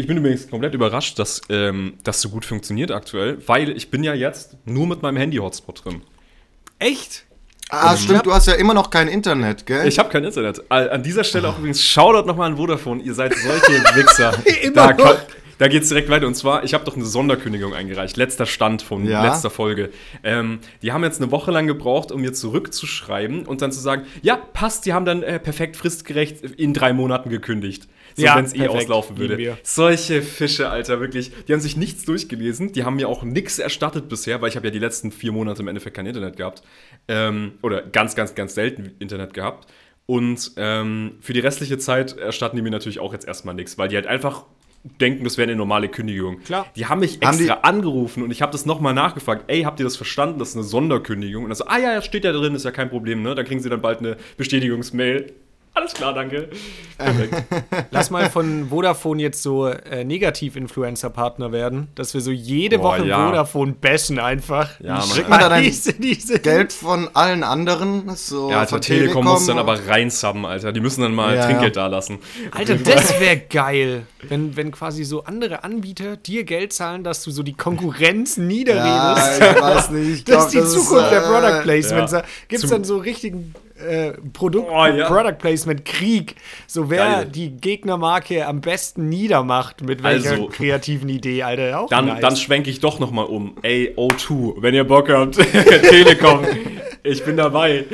Ich bin übrigens komplett überrascht, dass ähm, das so gut funktioniert aktuell, weil ich bin ja jetzt nur mit meinem Handy-Hotspot drin. Echt? Ah, stimmt, du hast ja immer noch kein Internet, gell? Ich habe kein Internet. An dieser Stelle auch übrigens Shoutout nochmal an Vodafone. Ihr seid solche Wichser. Immer da, noch. Da geht's direkt weiter. Und zwar, ich habe doch eine Sonderkündigung eingereicht. Letzter Stand von Ja. letzter Folge. Ähm, die haben jetzt eine Woche lang gebraucht, um mir zurückzuschreiben und dann zu sagen, ja, passt, die haben dann äh, perfekt fristgerecht in drei Monaten gekündigt. So, Ja, wenn es eh auslaufen würde. Solche Fische, Alter, wirklich. Die haben sich nichts durchgelesen. Die haben mir auch nichts erstattet bisher, weil ich habe ja die letzten vier Monate im Endeffekt kein Internet gehabt. Ähm, oder ganz, ganz, ganz selten Internet gehabt. Und ähm, für die restliche Zeit erstatten die mir natürlich auch jetzt erstmal nichts, weil die halt einfach denken, das wäre eine normale Kündigung. Klar. Die haben mich Haben extra die- angerufen und ich habe das nochmal nachgefragt. Ey, habt ihr das verstanden? Das ist eine Sonderkündigung. Und dann so, ah ja, ja, steht ja drin, ist ja kein Problem, ne? Dann kriegen sie dann bald eine Bestätigungsmail. Alles klar, danke. Perfekt. Lass mal von Vodafone jetzt so äh, Negativ-Influencer-Partner werden, dass wir so jede Boah, Woche ja. Vodafone bashen einfach. Ja, Mann. Schick mal da dein Diese- diese- Geld von allen anderen, so Ja, Alter, von Telekom muss dann aber reinsubben, Alter. Die müssen dann mal Ja, Trinkgeld ja. da lassen. Alter, das wäre geil, wenn, wenn quasi so andere Anbieter dir Geld zahlen, dass du so die Konkurrenz Ja, niederredest. ich weiß nicht. Ich das glaub, ist die ist, Zukunft der äh, Product Placements. ja. Gibt es dann so richtigen äh, Produkt, Oh, ja. Product Placement Krieg. So wer Geil. die Gegnermarke am besten niedermacht, mit welcher Also- kreativen Idee, Alter. Auch Dann, nice. dann schwenke ich doch noch mal um. Ey, O2, wenn ihr Bock habt, Telekom, ich bin dabei.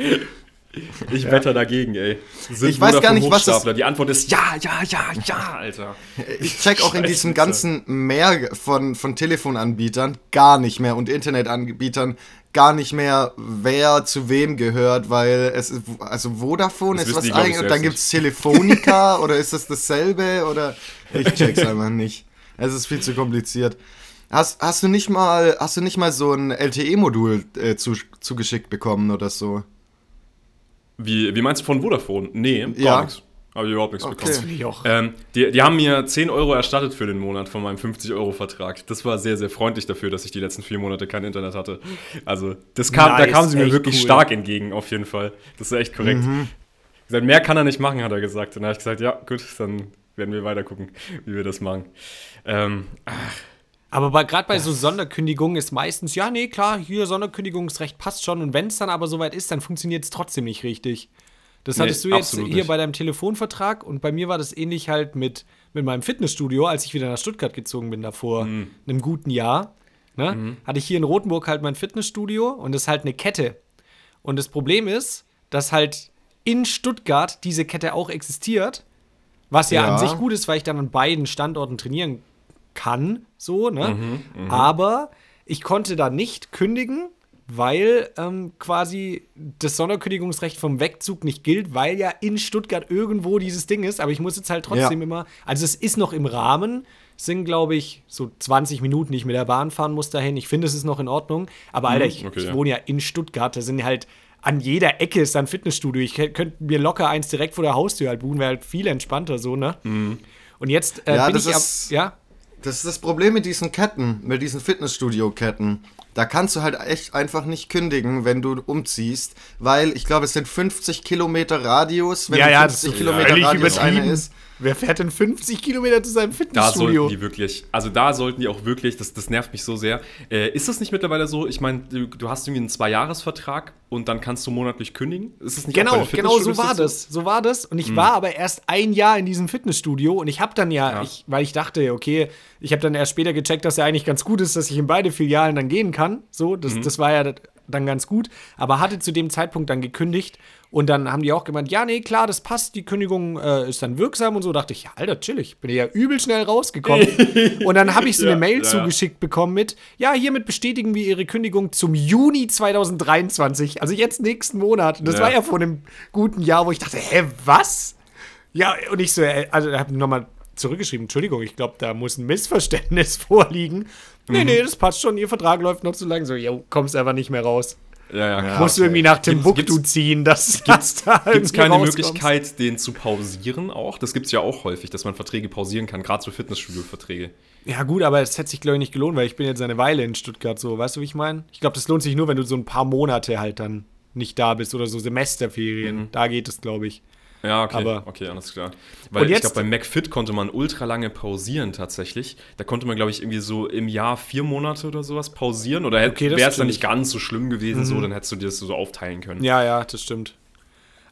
Ich wette dagegen, ey. Sind Ich weiß gar nicht, was das-? Die Antwort ist ja, ja, ja, ja, Alter. Ich check auch in diesem ganzen Meer von, von Telefonanbietern gar nicht mehr und Internetanbietern gar nicht mehr, wer zu wem gehört, weil es ist, also Vodafone Das ist was die, glaub ich, eigenes und dann gibt's Telefonica oder ist das dasselbe oder ich check's einfach nicht. Es ist viel zu kompliziert. Hast, hast du nicht mal, hast du nicht mal so ein LTE-Modul äh, zu, zugeschickt bekommen oder so? Wie, wie meinst du von Vodafone? Nee, gar Ja. nichts. Habe ich überhaupt nichts Okay. bekommen. Finde ich auch. Ähm, die, die haben mir 10 Euro erstattet für den Monat von meinem 50-Euro-Vertrag. Das war sehr, sehr freundlich dafür, dass ich die letzten vier Monate kein Internet hatte. Also, das kam, da Nice, kamen sie mir wirklich cool. stark entgegen, auf jeden Fall. Das ist echt korrekt. Gesagt, mehr kann er nicht machen, hat er gesagt. Und dann habe ich gesagt, ja, gut, dann werden wir weiter gucken, wie wir das machen. Ähm, Aber bei, gerade bei so Sonderkündigungen ist meistens, ja, nee, klar, hier Sonderkündigungsrecht passt schon. Und wenn es dann aber soweit ist, dann funktioniert es trotzdem nicht richtig. Das Nee, hattest du jetzt hier nicht. bei deinem Telefonvertrag und bei mir war das ähnlich halt mit, mit meinem Fitnessstudio, als ich wieder nach Stuttgart gezogen bin, da vor Mhm. einem guten Jahr. Ne, Hatte ich hier in Rothenburg halt mein Fitnessstudio und das ist halt eine Kette. Und das Problem ist, dass halt in Stuttgart diese Kette auch existiert, was ja, Ja. an sich gut ist, weil ich dann an beiden Standorten trainieren kann, so, ne? Mhm, Aber ich konnte da nicht kündigen, weil ähm, quasi das Sonderkündigungsrecht vom Wegzug nicht gilt, weil ja in Stuttgart irgendwo dieses Ding ist. Aber ich muss jetzt halt trotzdem Ja. immer, also es ist noch im Rahmen, es sind glaube ich so 20 Minuten, die ich mit der Bahn fahren muss dahin. Ich finde, es ist noch in Ordnung. Aber Alter, ich, Mhm. okay, ich ja. wohne ja in Stuttgart, da sind halt an jeder Ecke ist ein Fitnessstudio. Ich kö- könnte mir locker eins direkt vor der Haustür halt buchen, wäre halt viel entspannter so, ne? Mhm. Und jetzt äh, Ja, bin ich ab, ja, Das ist das Problem mit diesen Ketten, mit diesen Fitnessstudio-Ketten. Da kannst du halt echt einfach nicht kündigen, wenn du umziehst, weil ich glaube, es sind 50 Kilometer Radius, wenn ja, ja, 50 ist Kilometer Radius eine ist. Wer fährt denn 50 Kilometer zu seinem Da Fitnessstudio? sollten die wirklich, also da sollten die auch wirklich, das, das nervt mich so sehr. Äh, ist das nicht mittlerweile so? Ich meine, du, du hast irgendwie einen Zweijahresvertrag und dann kannst du monatlich kündigen? Ist das nicht Genau, genau so war das. So war das. Und ich war aber erst ein Jahr in diesem Fitnessstudio und ich habe dann ja, Ja. Ich, weil ich dachte, okay, ich habe dann erst später gecheckt, dass ja eigentlich ganz gut ist, dass ich in beide Filialen dann gehen kann. So, das, das war ja dann ganz gut. Aber hatte zu dem Zeitpunkt dann gekündigt und dann haben die auch gemeint, ja, nee, klar, das passt, die Kündigung äh, ist dann wirksam und so. Dachte ich, ja, Alter, chillig, bin ja übel schnell rausgekommen. und dann habe ich so eine Ja, Mail ja, zugeschickt bekommen mit, ja, hiermit bestätigen wir Ihre Kündigung zum Juni 2023, also jetzt nächsten Monat. Und das Ja. war ja vor einem guten Jahr, wo ich dachte, hä, was? Ja, und ich so, äh, also habe nochmal zurückgeschrieben, Entschuldigung, ich glaube, da muss ein Missverständnis vorliegen. Nee, Mhm. nee, das passt schon, Ihr Vertrag läuft noch zu lang. So, jo, kommst einfach nicht mehr raus. Ja, ja, klar. Musst du irgendwie nach Gibt's- Timbuktu gibt's- ziehen, dass das da Gibt es irgendwie keine rauskommst. Möglichkeit, den zu pausieren auch? Das gibt es ja auch häufig, dass man Verträge pausieren kann, gerade so Fitnessstudio-Verträge. Ja, gut, aber es hätte sich, glaube ich, nicht gelohnt, weil ich bin jetzt eine Weile in Stuttgart so. Weißt du, wie ich meine? Ich glaube, das lohnt sich nur, wenn du so ein paar Monate halt dann nicht da bist oder so Semesterferien. Mhm. Da geht es, glaube ich. Ja, okay, Aber- okay, alles klar. Weil Und ich glaube, beim McFit konnte man ultra lange pausieren tatsächlich. Da konnte man, glaube ich, irgendwie so im Jahr vier Monate oder sowas pausieren. Oder Okay, das wäre es dann nicht ganz so schlimm gewesen, so, dann hättest du dir das so aufteilen können. Ja, ja, das stimmt.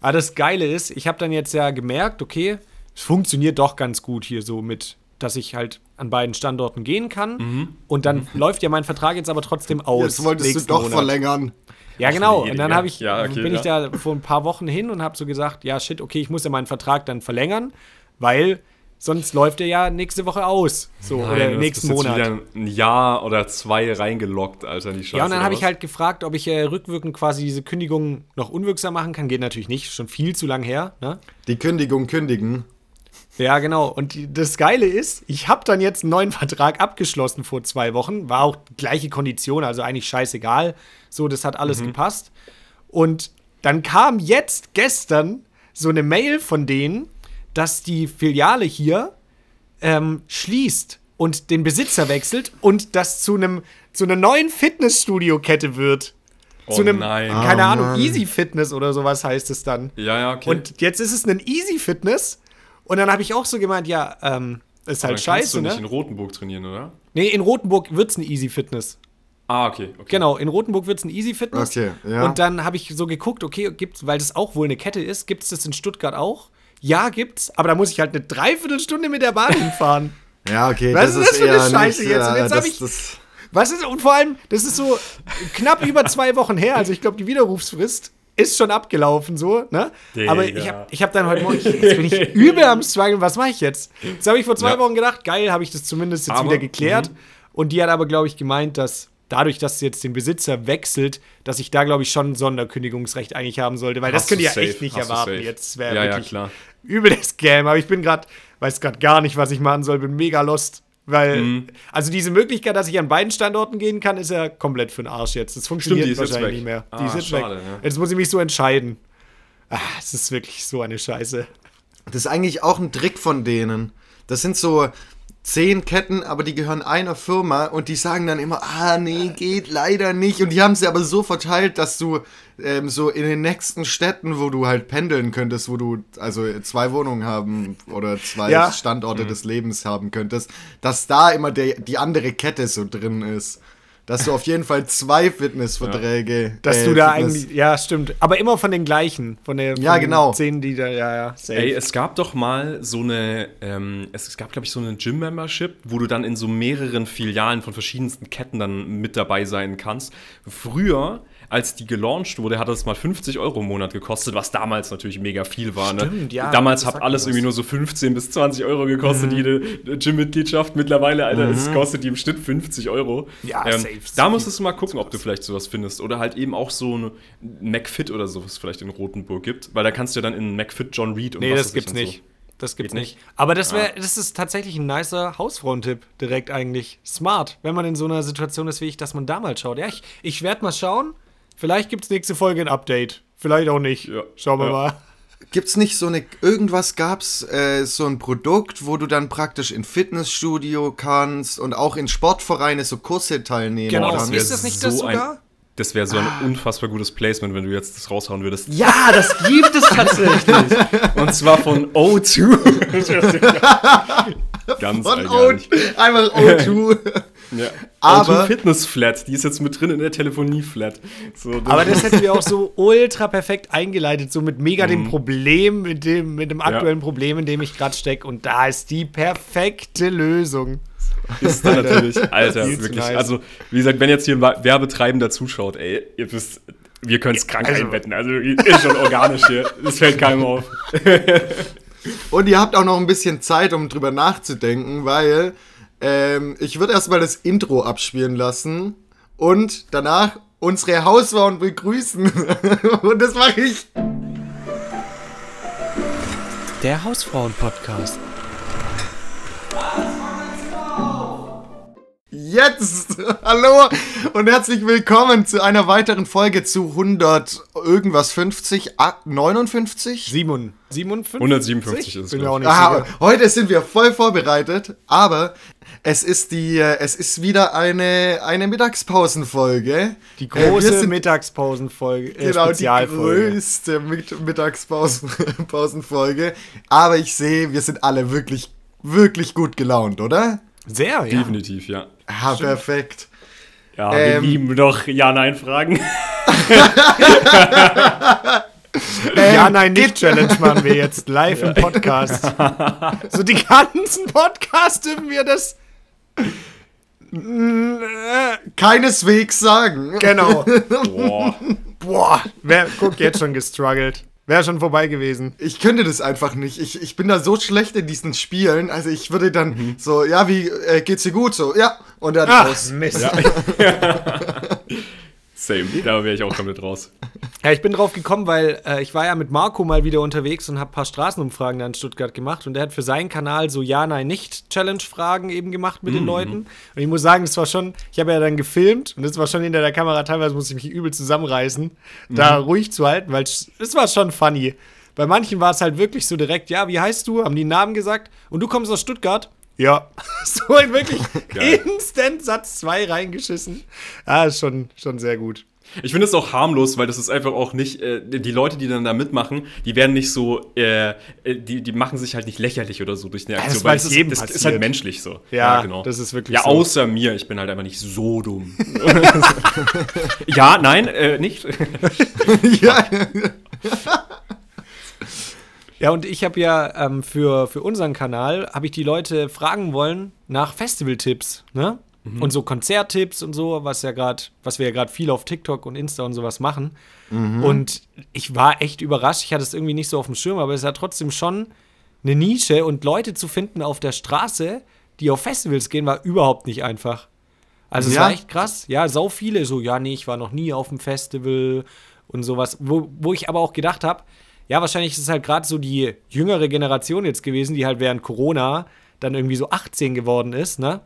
Aber das Geile ist, ich habe dann jetzt ja gemerkt, okay, es funktioniert doch ganz gut hier so mit, dass ich halt an beiden Standorten gehen kann. Und dann läuft ja mein Vertrag jetzt aber trotzdem aus. Jetzt wolltest du doch Monat. verlängern. Ja, genau. nee, Und dann habe ich, Ja, okay, bin ich ja. da vor ein paar Wochen hin und habe so gesagt, ja, shit, okay, ich muss ja meinen Vertrag dann verlängern, weil sonst läuft er ja nächste Woche aus. So, Nein, oder nächsten bist jetzt Monat. wieder ein Jahr oder zwei reingeloggt, Alter, die Scheiße. Ja, und dann habe ich halt gefragt, ob ich äh, rückwirkend quasi diese Kündigung noch unwirksam machen kann. Geht natürlich nicht, schon viel zu lang her. Ne? Die Kündigung kündigen. Ja, genau. Und die, das Geile ist, ich habe dann jetzt einen neuen Vertrag abgeschlossen vor zwei Wochen. War auch gleiche Kondition, also eigentlich scheißegal. So, das hat alles gepasst. Und dann kam jetzt gestern so eine Mail von denen, dass die Filiale hier ähm, schließt und den Besitzer wechselt und das zu einem zu einer neuen Fitnessstudio-Kette wird. Oh zu einem, nein. keine Ah, Ahnung. Easy Fitness oder sowas heißt es dann. Ja, ja, okay. Und jetzt ist es ein Easy Fitness. Und dann habe ich auch so gemeint, ja, ähm, ist Aber halt dann kannst scheiße, du nicht in ne? Rotenburg trainieren, oder? Nee, in Rotenburg wird es ein Easy Fitness. Ah, okay. okay. Genau, in Rotenburg wird es ein Easy Fitness. Okay, ja. Und dann habe ich so geguckt, okay, gibt's, weil das auch wohl eine Kette ist, gibt es das in Stuttgart auch? Ja, gibt's, aber da muss ich halt eine Dreiviertelstunde mit der Bahn hinfahren. Ja, okay. Was ist das für eine Scheiße nicht, jetzt? Und jetzt hab das- ich- das- Was ist, und vor allem, das ist so knapp über zwei Wochen her, also ich glaube, die Widerrufsfrist ist schon abgelaufen, so, ne? Aber ich Digga. habe ich hab dann heute Morgen, jetzt bin ich übel am Struggeln, was mache ich jetzt? Jetzt habe ich vor zwei Ja. Wochen gedacht, geil, habe ich das zumindest jetzt Aber- wieder geklärt. Und die hat aber, glaube ich, gemeint, dass dadurch, dass jetzt den Besitzer wechselt, dass ich da, glaube ich, schon ein Sonderkündigungsrecht eigentlich haben sollte, weil das Hast könnt du ihr ja echt nicht hast erwarten. Jetzt wäre Ja, ja, wirklich klar. übel der Scam, aber ich bin gerade, weiß gerade gar nicht, was ich machen soll, bin mega lost. Weil, Mhm. also diese Möglichkeit, dass ich an beiden Standorten gehen kann, ist ja komplett für den Arsch jetzt. Das funktioniert die ist jetzt wahrscheinlich nicht mehr. Die Ah, ist jetzt schade, weg. ja. Jetzt muss ich mich so entscheiden. Ah, es ist wirklich so eine Scheiße. Das ist eigentlich auch ein Trick von denen. Das sind so zehn Ketten, aber die gehören einer Firma und die sagen dann immer, ah nee, geht leider nicht. Und die haben sie aber so verteilt, dass du ähm, so in den nächsten Städten, wo du halt pendeln könntest, wo du also zwei Wohnungen haben oder zwei Ja. Standorte des Lebens haben könntest, dass da immer der, die andere Kette so drin ist. Dass du auf jeden Fall zwei Fitnessverträge. Dass äh, du da Fitness- eigentlich, ja, stimmt. Aber immer von den gleichen. Von der, von Ja, den genau. Zehn, die da, ja, ja, safe. Ey, es gab doch mal so eine, ähm, es, es gab, glaube ich, so eine Gym-Membership, wo du dann in so mehreren Filialen von verschiedensten Ketten dann mit dabei sein kannst. Früher, als die gelauncht wurde, hat das mal 50 Euro im Monat gekostet, was damals natürlich mega viel war. Ne? Stimmt, ja, Damals hat alles irgendwie was. nur so 15 bis 20 Euro gekostet, jede Gym-Mitgliedschaft. Mittlerweile, Alter, es kostet die im Schnitt 50 Euro. Ähm, Ja, safe. Da musstest du mal gucken, ob du vielleicht sowas findest. Oder halt eben auch so ein McFit oder sowas vielleicht in Rotenburg gibt. Weil da kannst du ja dann in McFit John Reed und nee, was das gibt's und so. nicht. Das gibt's nicht. nicht? Aber das wäre, das ist tatsächlich ein nicer Hausfrauentipp direkt eigentlich. Smart, wenn man in so einer Situation ist wie ich, dass man da mal schaut. Ja, ich, ich werde mal schauen. Vielleicht gibt's nächste Folge ein Update. Vielleicht auch nicht. Ja. Schauen wir Ja. mal. Gibt's nicht so eine, irgendwas gab's, äh, so ein Produkt, wo du dann praktisch in Fitnessstudio kannst und auch in Sportvereine so Kurse teilnehmen Genau. kannst? wär Ist das nicht das sogar? Ein, das wäre so ein unfassbar gutes Placement, wenn du jetzt das raushauen würdest. Ja, das gibt es tatsächlich. Und zwar von O2. Ganz Von eigenartig. O- einfach O2. Ja. Aber- O2 Fitness Flat, die ist jetzt mit drin in der Telefonie Flat. So, Aber das hätten wir auch so ultra perfekt eingeleitet, so mit mega Mhm. dem Problem, mit dem, mit dem aktuellen Problem, in dem ich gerade stecke. Und da ist die perfekte Lösung. ist dann natürlich, Alter, wirklich. nice. Also, wie gesagt, wenn jetzt hier ein Werbetreibender zuschaut, ey, ihr wisst, wir können es krank also- einbetten. Also, ist schon organisch hier. Das fällt keinem auf. Und ihr habt auch noch ein bisschen Zeit, um drüber nachzudenken, weil ähm, ich würde erstmal das Intro abspielen lassen und danach unsere Hausfrauen begrüßen. und das mache ich. Der Hausfrauen-Podcast. Jetzt! Hallo und herzlich willkommen zu einer weiteren Folge zu 100 irgendwas 50, ah, 59? 7, 57? 157 ist es, Bin mir glaub auch ich. nicht Ah, sicher. heute sind wir voll vorbereitet, aber Es ist die, äh, es ist wieder eine, eine Mittagspausenfolge. Die Äh, große sind- Mittagspausenfolge, äh, Genau, die größte Mit Mittagspausenfolge. Aber ich sehe, wir sind alle wirklich, wirklich gut gelaunt, oder? Sehr, ja. Definitiv, ja. Ah, perfekt. Ja, Ähm, wir lieben doch Ja-Nein-Fragen. Ja, nein, nicht Challenge machen wir jetzt live im Podcast. So die ganzen Podcasts dürfen wir das. Keineswegs sagen. Genau. Boah. Boah, wer guck jetzt schon gestruggelt. Wäre schon vorbei gewesen. Ich könnte das einfach nicht. Ich, ich bin da so schlecht in diesen Spielen. Also ich würde dann so, ja, wie äh, geht's dir gut? So, ja. Und dann Ach, aus. Mist. Ja. Same. Da wäre ich auch komplett raus. ich bin drauf gekommen, weil äh, ich war ja mit Marco mal wieder unterwegs und habe ein paar Straßenumfragen da in Stuttgart gemacht. Und der hat für seinen Kanal so Ja, Nein, Nicht-Challenge-Fragen eben gemacht mit den Leuten. Und ich muss sagen, das war schon, ich habe ja dann gefilmt und das war schon hinter der Kamera. Teilweise musste ich mich übel zusammenreißen, da ruhig zu halten, weil es es war schon funny. Bei manchen war es halt wirklich so direkt, ja, wie heißt du? Haben die einen Namen gesagt? Und du kommst aus Stuttgart? Ja. so halt wirklich Geil. instant Satz 2 reingeschissen. Ah, ist schon, schon sehr gut. Ich finde es auch harmlos, weil das ist einfach auch nicht, äh, die Leute, die dann da mitmachen, die werden nicht so, äh, äh, die, die machen sich halt nicht lächerlich oder so durch eine das Aktion, weiß es ist, jedem das ist halt menschlich so. Ja, das ist wirklich Ja, so. außer mir, ich bin halt einfach nicht so dumm. ja, nein, äh, nicht. ja. Ja, und ich habe ja ähm, für, für unseren Kanal, habe ich die Leute fragen wollen nach Festivaltipps, ne? Und so Konzerttipps und so, was ja gerade, was wir ja gerade viel auf TikTok und Insta und sowas machen. Und ich war echt überrascht. Ich hatte es irgendwie nicht so auf dem Schirm, aber es ist ja trotzdem schon eine Nische und Leute zu finden auf der Straße, die auf Festivals gehen, war überhaupt nicht einfach. Also es Ja? war echt krass. Ja, sau viele so, ja, nee, ich war noch nie auf dem Festival und sowas. Wo, wo ich aber auch gedacht habe, ja, wahrscheinlich ist es halt gerade so die jüngere Generation jetzt gewesen, die halt während Corona dann irgendwie so 18 geworden ist, ne?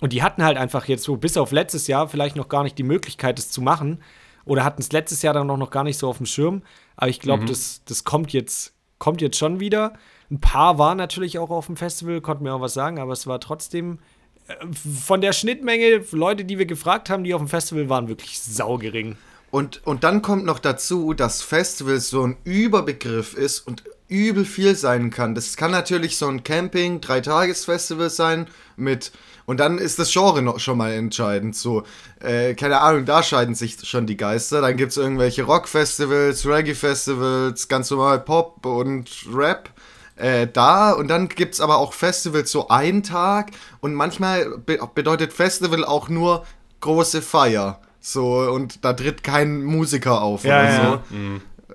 Und die hatten halt einfach jetzt so bis auf letztes Jahr vielleicht noch gar nicht die Möglichkeit, das zu machen. Oder hatten es letztes Jahr dann noch, noch gar nicht so auf dem Schirm. Aber ich glaube, das, das kommt, jetzt, kommt jetzt schon wieder. Ein paar waren natürlich auch auf dem Festival, konnten mir auch was sagen, aber es war trotzdem äh, von der Schnittmenge Leute, die wir gefragt haben, die auf dem Festival waren, wirklich saugering. Und, und dann kommt noch dazu, dass Festival so ein Überbegriff ist und übel viel sein kann. Das kann natürlich so ein Camping, Dreitagesfestival sein mit. Und dann ist das Genre noch schon mal entscheidend. So, äh, keine Ahnung, da scheiden sich schon die Geister. Dann gibt es irgendwelche Rock-Festivals, Reggae-Festivals, ganz normal Pop und Rap. Äh, da und dann gibt es aber auch Festivals so einen Tag und manchmal be bedeutet Festival auch nur große Feier. So, und da tritt kein Musiker auf Ja, oder ja.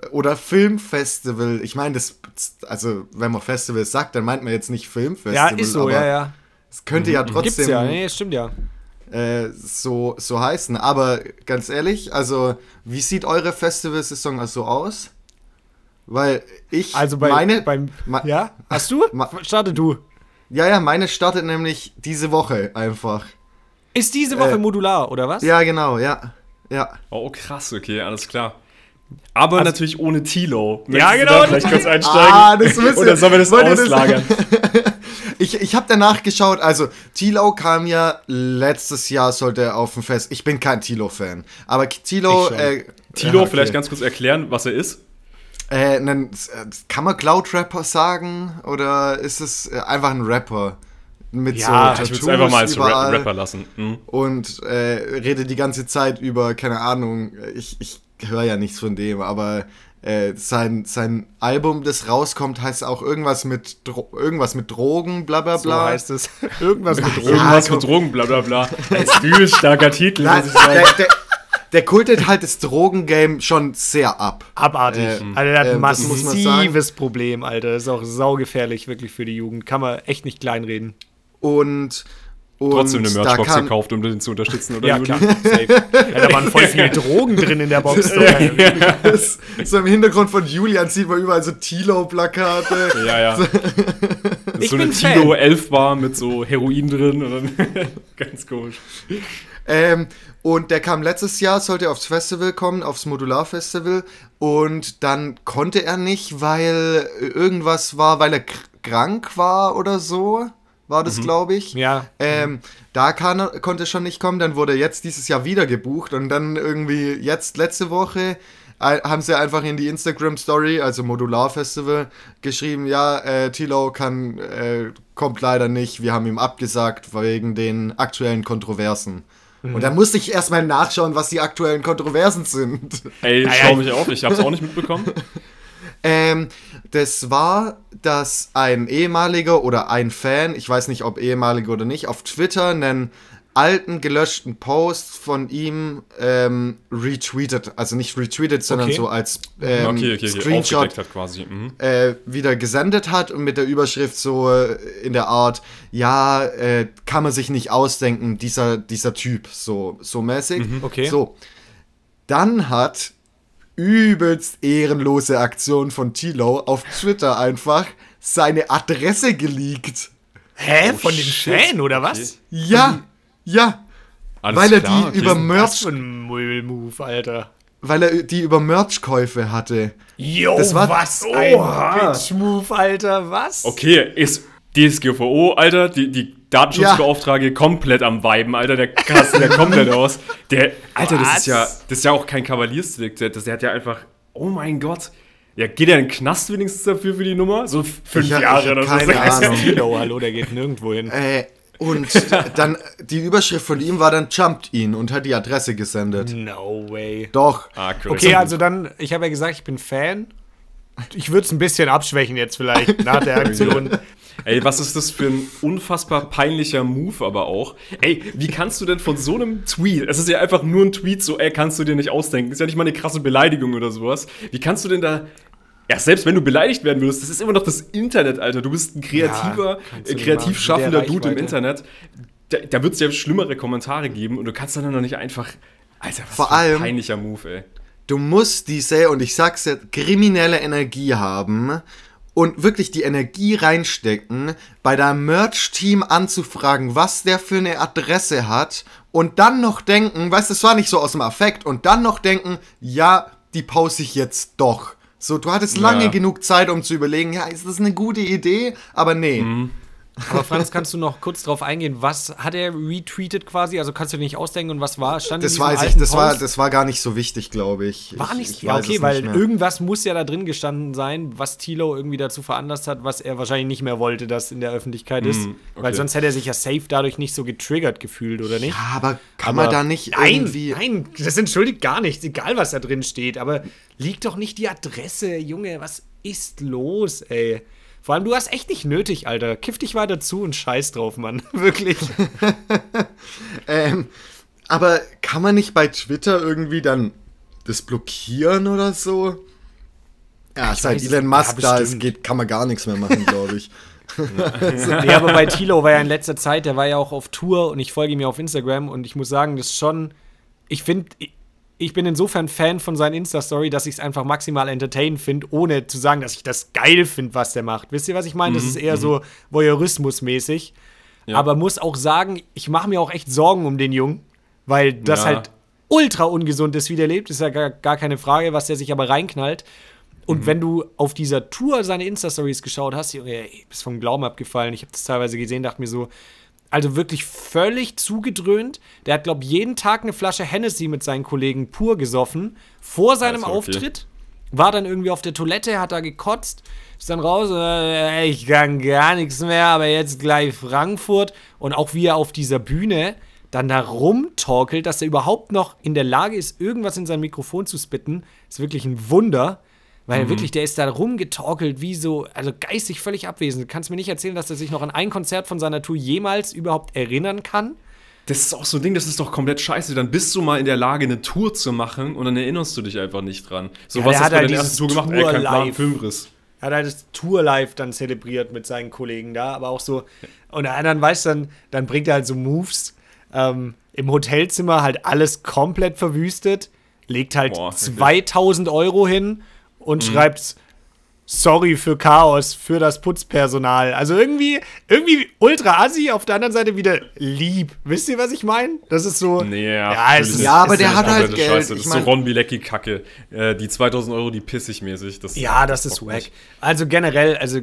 so. Oder Filmfestival. Ich meine, das, also wenn man Festival sagt, dann meint man jetzt nicht Ja, Filmfestival. ist so, aber ja, ja. Es könnte ja Gibt's trotzdem ja, nee, stimmt ja. äh, so, so heißen. Aber ganz ehrlich, also wie sieht eure Festivalsaison so aus? Weil ich Also bei, meine, beim, ja, hast du? Ma- Starte du. ja, ja, meine startet nämlich diese Woche einfach. Ist diese Woche Äh, modular, oder was? Ja, genau, ja. Ja. Oh, krass, okay, alles klar. Aber Also- natürlich ohne Tilo. Ja, genau, Da vielleicht kurz einsteigen. Ah, das müsste- Oder sollen wir das auslagern? Ich, ich habe danach geschaut, also Tilo kam ja letztes Jahr, sollte er auf dem Fest. Ich bin kein Tilo-Fan, aber Tilo. Äh, Tilo, ja, okay. vielleicht ganz kurz erklären, was er ist. Äh, äh, kann man Cloud-Rapper sagen oder ist es äh, einfach ein Rapper? Mit Ja, so Ich würde es Tattoos einfach mal als Ra überall Rapper lassen. Hm. Und äh, redet die ganze Zeit über, keine Ahnung, ich, ich höre ja nichts von dem, aber äh, sein, sein Album, das rauskommt, heißt auch irgendwas mit, Dro irgendwas mit Drogen, bla bla So bla. heißt es. Irgendwas mit Drogen. Irgendwas komm. mit Drogen, bla bla bla. Das ist übel starker Titel, Nein, muss ich sagen. der, der, der kultet halt das Drogengame schon sehr ab. Abartig. Ähm, Alter, der hat ein ähm, muss man massives Problem, Alter. Das ist auch saugefährlich, wirklich für die Jugend. Kann man echt nicht kleinreden. Und, und Trotzdem eine Merchbox gekauft, um den zu unterstützen, oder? Ja, klar. Safe. Ja, da waren voll viele Drogen drin in der Box. Das- so im Hintergrund von Julian sieht man überall so Tilo-Plakate. Ja, ja. Ich so eine. Tilo 11 Bar mit so Heroin drin und dann ganz komisch. Ähm, und der kam letztes Jahr, sollte aufs Festival kommen, aufs Modular-Festival. Und dann konnte er nicht, weil irgendwas war, weil er kr- krank war oder so. War das, glaube ich. Ja. Ähm, da kann, konnte schon nicht kommen, dann wurde jetzt dieses Jahr wieder gebucht und dann irgendwie jetzt letzte Woche äh, haben sie einfach in die Instagram Story, also Modular Festival, geschrieben, ja, äh, Tilo kann, äh, kommt leider nicht, wir haben ihm abgesagt wegen den aktuellen Kontroversen. Und dann musste ich erstmal nachschauen, was die aktuellen Kontroversen sind. Ey, ich- mich auf, ich hab's auch nicht mitbekommen. Ähm, das war, dass ein ehemaliger oder ein Fan, ich weiß nicht, ob ehemaliger oder nicht, auf Twitter einen alten gelöschten Post von ihm ähm, retweetet, also nicht retweetet, sondern Okay. so als ähm, okay, okay. Screenshot Aufgedeckt hat quasi. Mhm. äh, wieder gesendet hat und mit der Überschrift so äh, in der Art, ja, äh, kann man sich nicht ausdenken, dieser, dieser Typ, so, so mäßig. Okay. So. Dann hat übelst ehrenlose Aktion von Tilo auf Twitter einfach seine Adresse geleakt. Hä? Von dem. Fan oder was? Ja, ja, Alles weil er klar, die über Merch, ein Müllmove, Alter. weil er die über Merch-Käufe hatte. Jo, Das war- was ein Oha. Bitch-Move, Alter, was? Okay, ist DSGVO, Alter, die, die Datenschutzbeauftragte komplett am Weiben, Alter, der kastet ja komplett aus. Der, Alter, das ist ja, das ist ja auch kein Kavaliersdelikt, der, das- der hat ja einfach, oh mein Gott. Ja, geht er in den Knast wenigstens dafür für die Nummer? So fünf Ich hab- ich Jahre hab oder so. keine ja- Ahnung. Tilo, hallo, der geht nirgendwo hin. Äh, und dann, die Überschrift von ihm war dann Jumped ihn und hat die Adresse gesendet. No way. Doch. Ah, cool. Okay, also dann, ich habe ja gesagt, ich bin Fan. Ich würde es ein bisschen abschwächen jetzt vielleicht nach der Aktion. Ey, was ist das für ein unfassbar peinlicher Move aber auch? Ey, wie kannst du denn von so einem Tweet, es ist ja einfach nur ein Tweet, so, ey, kannst du dir nicht ausdenken, ist ja nicht mal eine krasse Beleidigung oder sowas. Wie kannst du denn da, ja, selbst wenn du beleidigt werden würdest, das ist immer noch das Internet, Alter. Du bist ein kreativer, du äh, kreativ schaffender Der Dude im. Internet. Da, da wird es ja schlimmere Kommentare geben und du kannst dann noch nicht einfach, Alter, was Vor für ein allem- peinlicher Move, ey. Du musst diese, und ich sag's jetzt, kriminelle Energie haben und wirklich die Energie reinstecken, bei deinem Merch-Team anzufragen, was der für eine Adresse hat und dann noch denken, weißt du, es war nicht so aus dem Affekt, und dann noch denken, ja, die poste ich jetzt doch. So, du hattest lange Ja. genug Zeit, um zu überlegen, ja, ist das eine gute Idee? Aber nee. Mhm. Aber Franz, kannst du noch kurz drauf eingehen? Was hat er retweetet quasi? Also kannst du dir nicht ausdenken und was war? Stand Das weiß ich, das war, das war gar nicht so wichtig, glaube ich. War ich, nicht, ich ja, weiß okay, weil irgendwas muss ja da drin gestanden sein, was Tilo irgendwie dazu veranlasst hat, was er wahrscheinlich nicht mehr wollte, dass in der Öffentlichkeit ist. okay. Weil sonst hätte er sich ja safe dadurch nicht so getriggert gefühlt, oder nicht? Ja, aber kann Aber man da nicht nein, irgendwie. Nein, das entschuldigt gar nichts, egal was da drin steht. Aber liegt doch nicht die Adresse, Junge, was ist los, ey? Vor allem, du hast echt nicht nötig, Alter. Kiff dich weiter zu und scheiß drauf, Mann. Wirklich. Ähm, aber kann man nicht bei Twitter irgendwie dann das blockieren oder so? Ja, seit weiß Elon Musk ja, da ist, geht, kann man gar nichts mehr machen, glaube ich. nee, aber bei Tilo war ja in letzter Zeit, der war ja auch auf Tour und ich folge ihm ja auf Instagram und ich muss sagen, das ist schon, ich finde, ich bin insofern Fan von seinen Insta-Story, dass ich es einfach maximal entertainend finde, ohne zu sagen, dass ich das geil finde, was der macht. Wisst ihr, was ich meine? Das ist eher so Voyeurismus-mäßig. Aber muss auch sagen, ich mache mir auch echt Sorgen um den Jungen, weil das Ja. halt ultra ungesund ist, wie der lebt, ist ja gar, gar keine Frage, was der sich aber reinknallt. Und wenn du auf dieser Tour seine Insta-Stories geschaut hast, Junge, ey, bist vom Glauben abgefallen. Ich habe das teilweise gesehen, dachte mir so, also wirklich völlig zugedröhnt. Der hat, glaube ich, jeden Tag eine Flasche Hennessy mit seinen Kollegen pur gesoffen. Vor seinem Also, okay. Auftritt. War dann irgendwie auf der Toilette, hat da gekotzt, ist dann raus, äh, ich kann gar nichts mehr, aber jetzt gleich Frankfurt. Und auch wie er auf dieser Bühne dann da rumtorkelt, dass er überhaupt noch in der Lage ist, irgendwas in sein Mikrofon zu spitten, ist wirklich ein Wunder. Weil wirklich, der ist da rumgetorkelt, wie so, also geistig völlig abwesend. Du kannst mir nicht erzählen, dass er sich noch an ein Konzert von seiner Tour jemals überhaupt erinnern kann. Das ist auch so ein Ding, das ist doch komplett scheiße. Dann bist du mal in der Lage, eine Tour zu machen und dann erinnerst du dich einfach nicht dran. So, Ja, was hast hat du bei halt der ersten Tour gemacht? Ey, kein Plan. Filmriss. Er hat halt das Tour live dann zelebriert mit seinen Kollegen da, aber auch so. Und der anderen weiß dann, dann bringt er halt so Moves. Ähm, Im Hotelzimmer halt alles komplett verwüstet, legt halt Boah, wirklich. 2000 Euro hin und schreibt Sorry für Chaos, für das Putzpersonal. Also irgendwie, irgendwie ultra assi, auf der anderen Seite wieder lieb. Wisst ihr, was ich meine? Das ist so. Nee, ja, natürlich. ist, Ja, aber der hat halt Geld. Scheiße. Das Ich ist so Ron Bilecki-Kacke. Äh, die 2000 Euro, die pissig mäßig. Das Ja, das ist wack. nicht. Also generell, also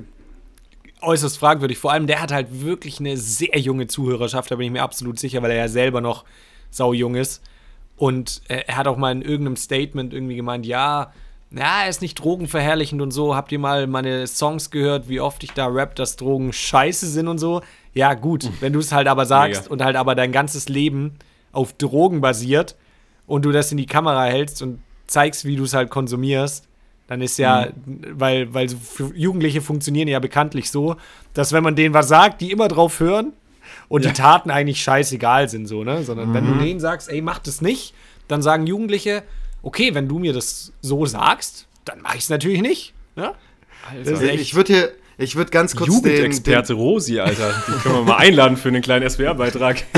äußerst fragwürdig. Vor allem, der hat halt wirklich eine sehr junge Zuhörerschaft, da bin ich mir absolut sicher, weil er ja selber noch sau jung ist. Und äh, er hat auch mal in irgendeinem Statement irgendwie gemeint, ja, ja, er ist nicht drogenverherrlichend und so. Habt ihr mal meine Songs gehört, wie oft ich da rap, dass Drogen scheiße sind und so? Ja, gut, wenn du es halt aber sagst Mega. und halt aber dein ganzes Leben auf Drogen basiert und du das in die Kamera hältst und zeigst, wie du es halt konsumierst, dann ist ja, weil, weil für Jugendliche funktionieren ja bekanntlich so, dass wenn man denen was sagt, die immer drauf hören und die Taten eigentlich scheißegal sind, so, ne? Sondern wenn du denen sagst, ey, mach das nicht, dann sagen Jugendliche, okay, wenn du mir das so sagst, dann mach ich es natürlich nicht. Ne? Ist echt- Ich würde hier, ich würde ganz kurz den, den, Jugendexperte Rosi, Alter. Die können wir mal einladen für einen kleinen SWR-Beitrag.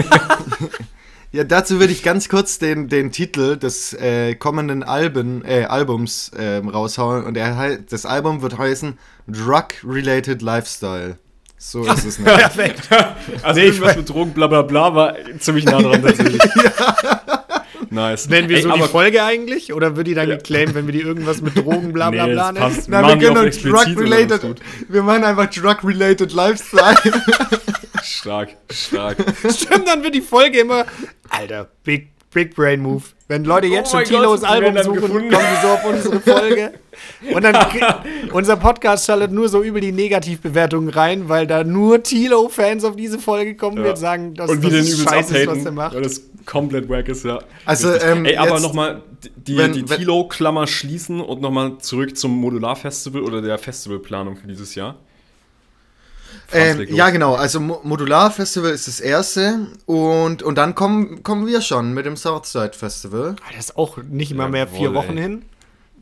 Ja, dazu würde ich ganz kurz den, den Titel des äh, kommenden Alben, äh, Albums ähm, raushauen. Und er, das Album wird heißen Drug-Related Lifestyle. So ist es nicht. Perfekt. Also irgendwas mit Drogen, bla bla bla, war ziemlich nah dran tatsächlich. Nice. Nennen wir Ey, so die Folge eigentlich? Oder wird die dann geclaimed, wenn wir die irgendwas mit Drogen bla bla Nee, bla nennen? passt. Nein, Machen die wir können Drug-Related. Wir machen einfach Drug-Related Lifestyle. Stark, stark. Stimmt, dann wird die Folge immer. Alter, Big, Big Brain Move. Wenn Leute jetzt Oh schon Tilos Album suchen, gefunden. kommen die so auf unsere Folge. Und dann unser Podcast schaltet nur so über die Negativbewertungen rein, weil da nur Tilo-Fans auf diese Folge kommen Ja. und sagen, dass Und wie das übelst scheiße ist, was der macht. weil das komplett wack ist, ja. Also, ähm, Ey, aber nochmal die, wenn- die Tilo-Klammer schließen und nochmal zurück zum Modular-Festival oder der Festivalplanung für dieses Jahr. Ähm, ja, genau. Also Mo Modular Festival ist das erste. Und, und dann kommen, kommen wir schon mit dem Southside Festival. Ah, Das ist auch nicht mal Ja, mehr vier wohl, Wochen ey. hin.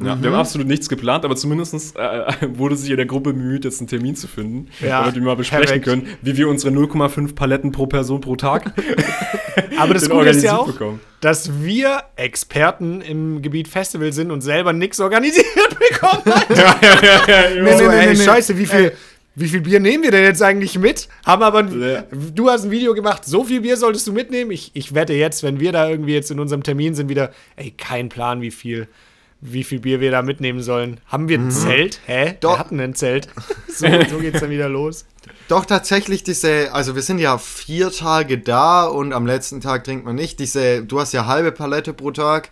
Ja, Wir haben absolut nichts geplant, aber zumindest äh, wurde sich in der Gruppe bemüht, jetzt einen Termin zu finden, Ja, damit wir mal besprechen perfekt. können, wie wir unsere 0,5 Paletten pro Person pro Tag Aber das Gute ist ja organisiert auch, bekommen. dass wir Experten im Gebiet Festival sind und selber nichts organisiert bekommen. Nee, so, nee, nee, ey, nee, nee. scheiße, wie viel, wie viel Bier nehmen wir denn jetzt eigentlich mit? Haben aber, Ja. du hast ein Video gemacht, so viel Bier solltest du mitnehmen. Ich, ich wette jetzt, wenn wir da irgendwie jetzt in unserem Termin sind, wieder, ey, kein Plan, wie viel, wie viel Bier wir da mitnehmen sollen. Haben wir ein Zelt? Hä? Doch. Wir hatten ein Zelt. So, so geht's dann wieder los. Doch tatsächlich diese, also wir sind ja vier Tage da und am letzten Tag trinkt man nicht. Diese, du hast ja halbe Palette pro Tag.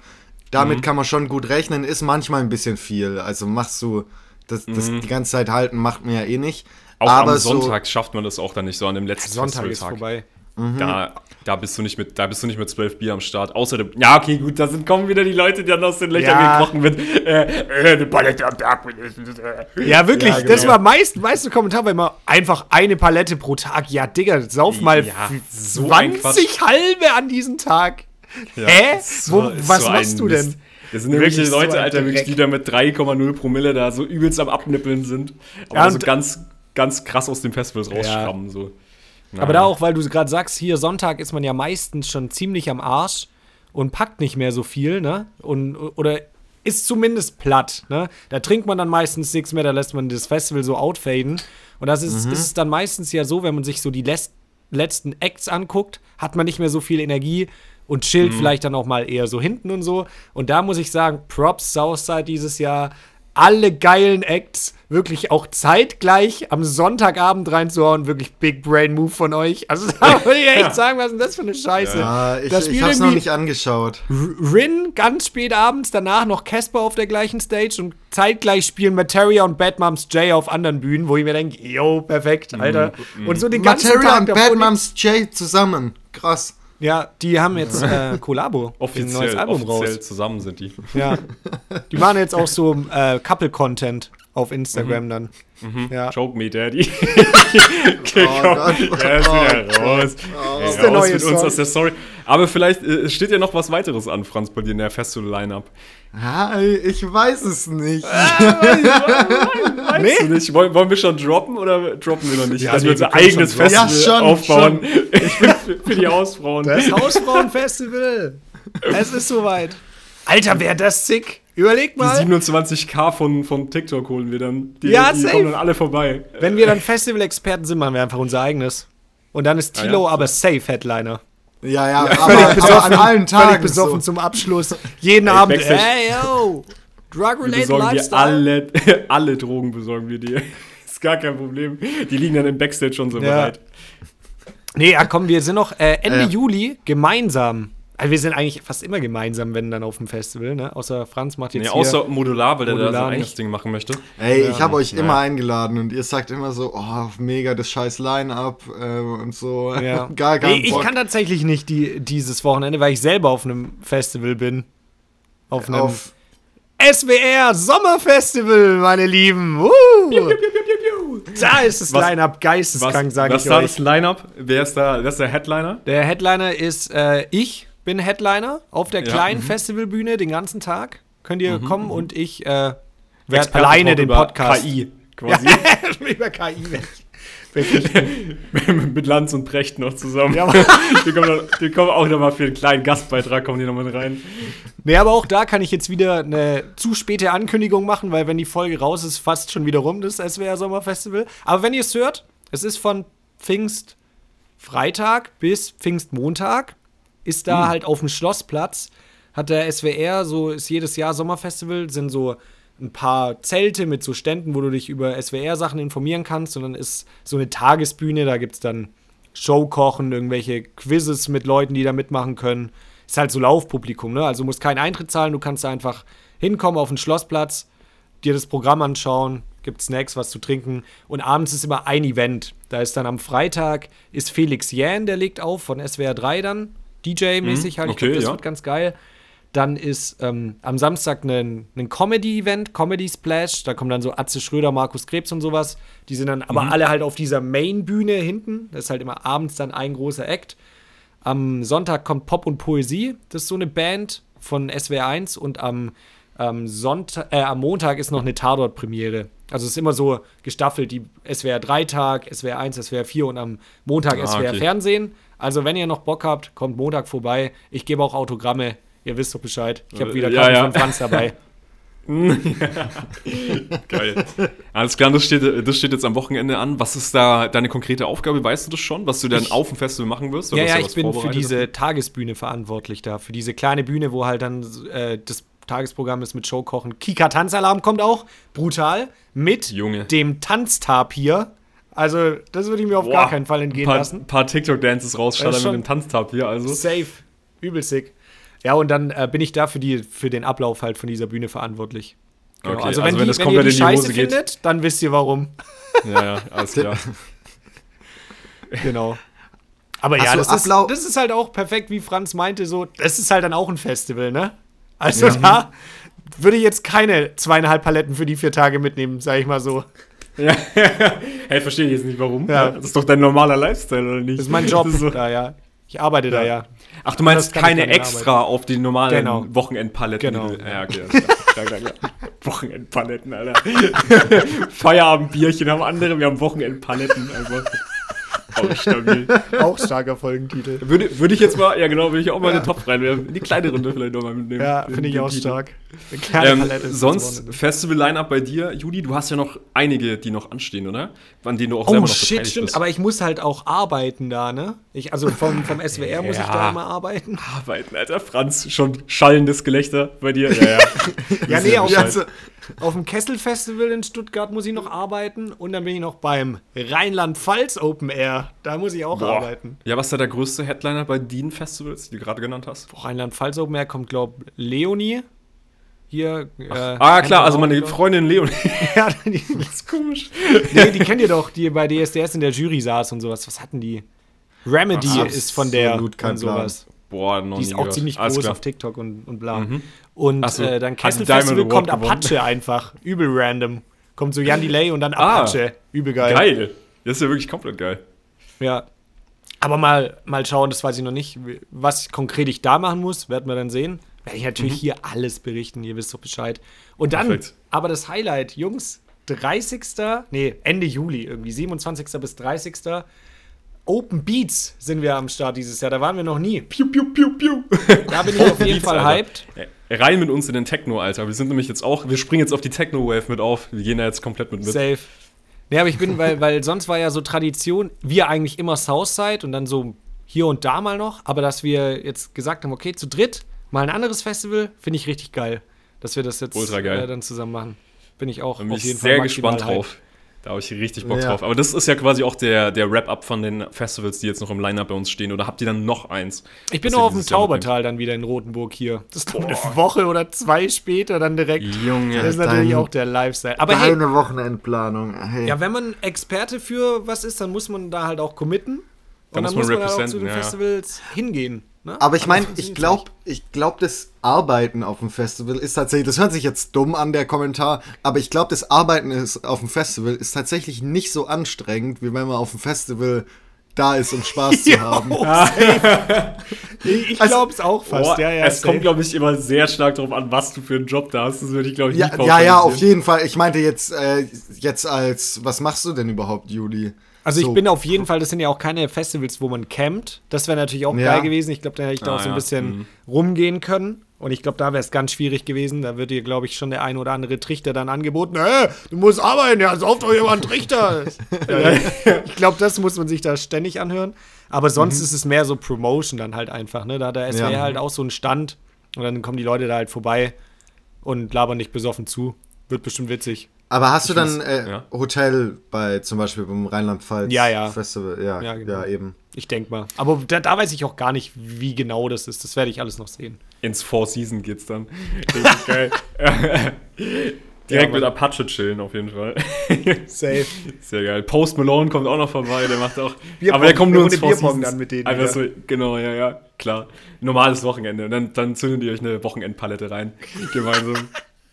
Damit Mhm. kann man schon gut rechnen, ist manchmal ein bisschen viel. Also machst du das, das die ganze Zeit halten, macht man ja eh nicht. Mhm. Auch Aber am so- Sonntag schafft man das auch dann nicht so an dem letzten Sonntag ist Festivaltag. vorbei. Da, da bist du nicht mit, da bist du nicht mit zwölf Bier am Start. Außer dem, ja, okay, gut, da sind, kommen wieder die Leute, die dann aus den Löchern Ja. gekrochen wird. Äh, äh, eine Palette am Tag. äh. Ja, wirklich. Ja, Das genau. war meist, meiste Kommentar war immer einfach eine Palette pro Tag. Ja, Digga, sauf mal Ja, so ein 20 halbe an diesem Tag. Hä? Wo, ist was so machst du denn? Mist. Das sind irgendwelche Wirklich so Leute, ein Alter, wirklich, die da mit 3,0 Promille da so übelst am Abnippeln sind. Aber Ja, so und- ganz, ganz krass aus den Festivals rausschrammen. So. Aber da auch, weil du gerade sagst, hier Sonntag ist man ja meistens schon ziemlich am Arsch und packt nicht mehr so viel, ne? Und, oder ist zumindest platt, ne? Da trinkt man dann meistens nichts mehr, da lässt man das Festival so outfaden. Und das ist, ist es dann meistens ja so, wenn man sich so die letzten Acts anguckt, hat man nicht mehr so viel Energie und chillt vielleicht dann auch mal eher so hinten und so. Und da muss ich sagen, Props Southside dieses Jahr. Alle geilen Acts wirklich auch zeitgleich am Sonntagabend reinzuhauen, wirklich Big Brain Move von euch. Also da würde ich echt sagen, was ist denn das für eine Scheiße? Ah, ich, Das ich Spiel hab's noch nicht angeschaut. Rin ganz spät abends, danach noch Casper auf der gleichen Stage und zeitgleich spielen Materia und Bad Moms J auf anderen Bühnen, wo ich mir denke, yo, perfekt, Alter. Und so den ganzen Materia Tag und Bad Moms J zusammen. Krass. Ja, die haben jetzt äh, Collabo, ein neues Offiziell, Album offiziell raus. zusammen sind die. Ja. Die machen jetzt auch so äh, Couple-Content auf Instagram dann. Ja. Choke me, Daddy. Oh Gott. Er ist wieder raus. Ey, ist der raus neue mit uns Song. aus der Story. Aber vielleicht äh, steht ja noch was weiteres an, Franz, bei dir in der Festival-Line-Up. Ah, ich weiß es nicht. Weißt du nicht? Wollen, wollen wir schon droppen oder droppen wir noch nicht? Ja, Dass nee, wir unser schon eigenes. Festival Ja, schon, aufbauen für, für die Hausfrauen. Das Hausfrauenfestival. es ist soweit. Alter, wäre das sick. Überleg Die mal. 27k von, von TikTok holen wir dann. Die, Ja, die safe. kommen dann alle vorbei. Wenn wir dann Festival-Experten sind, machen wir einfach unser eigenes. Und dann ist Tilo Ah, ja. aber safe Headliner. Ja, ja, Völlig aber, aber besoffen, an allen Tagen. völlig besoffen so. zum Abschluss. Jeden Ey, Abend. Backstage- Hey, yo. Drug-related Lifestyle. alle, alle Drogen besorgen wir dir. gar kein Problem. Die liegen dann im Backstage schon so Ja. bereit. Nee, ja, komm, wir sind noch äh, Ende Äh. Juli gemeinsam. Also wir sind eigentlich fast immer gemeinsam, wenn dann auf dem Festival, ne? Außer Franz macht jetzt Nee, hier. außer Modular, weil der da sein eigenes nicht. Ding machen möchte. Ey, ich habe euch immer eingeladen und ihr sagt immer so, oh, mega das scheiß Line-Up äh, und so. Ja. Gar kein nee, ich Bock. kann tatsächlich nicht die, dieses Wochenende, weil ich selber auf einem Festival bin. Auf einem auf SWR Sommerfestival, meine Lieben. Uh. Da ist das Was- Line-Up geisteskrank, Was, sage was ich da euch. das Line-Up? Wer ist da? Wer ist der Headliner? Der Headliner ist äh, ich bin Headliner auf der Ja, kleinen mhm. Festivalbühne den ganzen Tag. Könnt ihr kommen und ich äh, werde alleine den Podcast. KI Ja, quasi. über KI. Mit Lanz und Precht noch zusammen. Ja, die, kommen noch, die kommen auch nochmal für einen kleinen Gastbeitrag, kommen die nochmal rein. Nee, aber auch da kann ich jetzt wieder eine zu späte Ankündigung machen, weil wenn die Folge raus ist, fast schon wieder rum, das SWR Sommerfestival. Aber wenn ihr es hört, es ist von Pfingstfreitag bis Pfingstmontag, ist da halt auf dem Schlossplatz, hat der SWR, so ist jedes Jahr Sommerfestival, sind so ein paar Zelte mit so Ständen, wo du dich über SWR-Sachen informieren kannst. Und dann ist so eine Tagesbühne, da gibt es dann Showkochen, irgendwelche Quizzes mit Leuten, die da mitmachen können. Ist halt so Laufpublikum, ne? Also du musst keinen Eintritt zahlen, du kannst da einfach hinkommen auf den Schlossplatz, dir das Programm anschauen, gibt Snacks, was zu trinken. Und abends ist immer ein Event. Da ist dann am Freitag ist Felix Jähn, der legt auf von SWR 3 dann. DJ-mäßig halt. Ich okay, glaube, das ja. wird ganz geil. Dann ist ähm, am Samstag ein, ein Comedy-Event, Comedy Splash. Da kommen dann so Atze Schröder, Markus Krebs und sowas. Die sind dann aber alle halt auf dieser Main-Bühne hinten. Das ist halt immer abends dann ein großer Act. Am Sonntag kommt Pop und Poesie. Das ist so eine Band von SWR 1. Und am, am, Sonntag, äh, am Montag ist noch eine Tatort-Premiere. Also es ist immer so gestaffelt, die SWR 3-Tag, SWR 1, SWR 4 und am Montag Ah, SWR okay. Fernsehen. Also wenn ihr noch Bock habt, kommt Montag vorbei. Ich gebe auch Autogramme. Ihr wisst doch Bescheid. Ich habe Äh, wieder ja, ja. von Franz dabei. Geil. Alles klar, das steht, das steht jetzt am Wochenende an. Was ist da deine konkrete Aufgabe? Weißt du das schon, was du dann auf dem Festival machen wirst? ja, ja, ich bin für diese Tagesbühne verantwortlich da. Für diese kleine Bühne, wo halt dann äh, das Tagesprogramm ist mit Showkochen. Kika Tanzalarm kommt auch. Brutal. Mit Junge. dem Tanztapir. Also, das würde ich mir auf Boah, gar keinen Fall entgehen paar, lassen. paar TikTok-Dances rausschallern schon- mit dem Tanztab hier. Also. Safe. Übel sick. Ja, und dann äh, bin ich da für, die, für den Ablauf halt von dieser Bühne verantwortlich. Genau. Okay, also, also wenn, wenn die, das wenn ihr die in die Scheiße Hose geht. findet, dann wisst ihr warum. Ja, ja, alles klar. Genau. Aber ja, du das ist, das ist halt auch perfekt, wie Franz meinte, so, das ist halt dann auch ein Festival, ne? Also da würde ich jetzt keine zweieinhalb Paletten für die vier Tage mitnehmen, sag ich mal so. Ja. hey, verstehe ich jetzt nicht warum. Ja. Das ist doch dein normaler Lifestyle, oder nicht? Das ist mein Job ist so- da, ja. Ich arbeite da, ja. Ach, du meinst keine extra auf die normalen Genau. Wochenendpaletten? Genau. Ja, okay. Wochenendpaletten, Alter. Feierabendbierchen haben andere, wir haben Wochenendpaletten. Einfach. Auch stabil. Auch starker Folgentitel. Würde, würde ich jetzt mal, ja genau, würde ich auch mal in den Topf reinwerfen. In die kleine Runde vielleicht nochmal mitnehmen. Ja, finde ich auch Titel. stark. Ähm, Palette ist das sonst. Festival-Line-Up bei dir, Juli, du hast ja noch einige, die noch anstehen, oder? An denen du auch selber Oh noch shit, stimmt. bist. Aber ich muss halt auch arbeiten da, ne? Ich, also vom, vom SWR muss ich da Ja. immer arbeiten. Arbeiten, Alter. Franz, schon schallendes Gelächter bei dir. Ja, ja. Ja, nee, auf, Ja, also, auf dem Kessel-Festival in Stuttgart muss ich noch arbeiten und dann bin ich noch beim Rheinland-Pfalz Open Air. Da muss ich auch Boah. arbeiten. Ja, was ist da der größte Headliner bei den Festivals, die du gerade genannt hast? Boah, Rheinland-Pfalz Open Air kommt, glaub Leonie. Hier. Äh, Ah, klar, also meine glaub- Freundin Leonie. ja, die, das ist komisch. nee, die kennt ihr doch, die bei DSDS in der Jury saß und sowas. Was hatten die? Remedy Ach, ist von der absolut kein und sowas. Boah, noch Die nie ist auch gehört. ziemlich Alles groß klar. auf TikTok und, und bla. Und Ach so, äh, dann Kessel Festival kommt gewonnen. Apache einfach. Übel random. Kommt so Jan Delay und dann Ah. Apache. Übel geil. Geil. Das ist ja wirklich komplett geil. Ja. Aber mal, mal schauen, das weiß ich noch nicht. Was konkret ich da machen muss, werden wir dann sehen. Werde ich natürlich hier alles berichten, ihr wisst doch Bescheid. Und dann, Perfekt. aber das Highlight, Jungs, 30. Nee, Ende Juli irgendwie, 27. bis 30. Open Beats sind wir am Start dieses Jahr. Da waren wir noch nie. Piu, piu, piu, piu. Da bin ich auf jeden Beats, Fall Alter. hyped. Äh, Rein mit uns in den Techno, Alter. Wir sind nämlich jetzt auch, wir springen jetzt auf die Techno-Wave mit auf. Wir gehen da jetzt komplett mit mit. Safe. Nee, aber ich bin, weil, weil sonst war ja so Tradition, wir eigentlich immer Southside und dann so hier und da mal noch, aber dass wir jetzt gesagt haben, okay, zu dritt mal ein anderes Festival, finde ich richtig geil. Dass wir das jetzt. Äh, dann zusammen machen. Bin ich auch bin auf jeden sehr Fall gespannt drauf. Da habe ich richtig Bock Ja. drauf. Aber das ist ja quasi auch der, der Wrap-up von den Festivals, die jetzt noch im Line-Up bei uns stehen. Oder habt ihr dann noch eins? Ich bin noch auf dem? Taubertal dann wieder in Rotenburg hier. Das ist doch eine Woche oder zwei später dann direkt. Junge. Das ist natürlich dein- auch der Lifestyle. Aber hey, Deine Wochenendplanung. Hey. ja, wenn man Experte für was ist, dann muss man da halt auch committen. Da Und muss dann man muss man halt auch zu den ja. Festivals hingehen. Ne? Aber ich meine, Das ich glaube, ich glaube, das Arbeiten auf dem Festival ist tatsächlich, das hört sich jetzt dumm an, der Kommentar, aber ich glaube, das Arbeiten ist auf dem Festival ist tatsächlich nicht so anstrengend, wie wenn man auf dem Festival da ist, um Spaß zu haben. Oh, safe. ich Also- glaube es auch fast. Boah, ja, ja, es kommt, safe. glaube ich, immer sehr stark darauf an, was du für einen Job da hast. Das würde ich, glaube ich, Ja, nicht ja, ja, auf jeden Fall. Ich meinte jetzt, äh, jetzt als, was machst du denn überhaupt, Juli? Also ich So. bin auf jeden Fall, das sind ja auch keine Festivals, wo man campt. Das wäre natürlich auch Ja. geil gewesen. Ich glaube, da hätte ich da Ah, auch so ein ja. bisschen rumgehen können. Und ich glaube, da wäre es ganz schwierig gewesen. Da wird dir, glaube ich, schon der ein oder andere Trichter dann angeboten. Äh, du musst arbeiten, ja, sauft doch jemand Trichter. ich glaube, das muss man sich da ständig anhören. Aber sonst ist es mehr so Promotion dann halt einfach. Ne? Da hat der SWR Ja. halt auch so einen Stand. Und dann kommen die Leute da halt vorbei und labern nicht besoffen zu. Wird bestimmt witzig. Aber hast du dann äh, ja. Hotel bei zum Beispiel beim Rheinland-Pfalz Ja, ja. Festival? Ja, Ja, ja, genau. eben. Ich denke mal. Aber da, da weiß ich auch gar nicht, wie genau das ist. Das werde ich alles noch sehen. Ins Four Season geht's dann. Richtig geil. Direkt Ja, mit. Apache chillen auf jeden Fall. Safe. Sehr geil. Post Malone kommt auch noch vorbei, der macht auch. Bierpong. aber der kommt nur ins Four Bierpong Seasons. dann mit denen Einfach so, genau, ja, ja, klar. Normales Wochenende. Und dann, dann zündet ihr euch eine Wochenendpalette rein. Gemeinsam.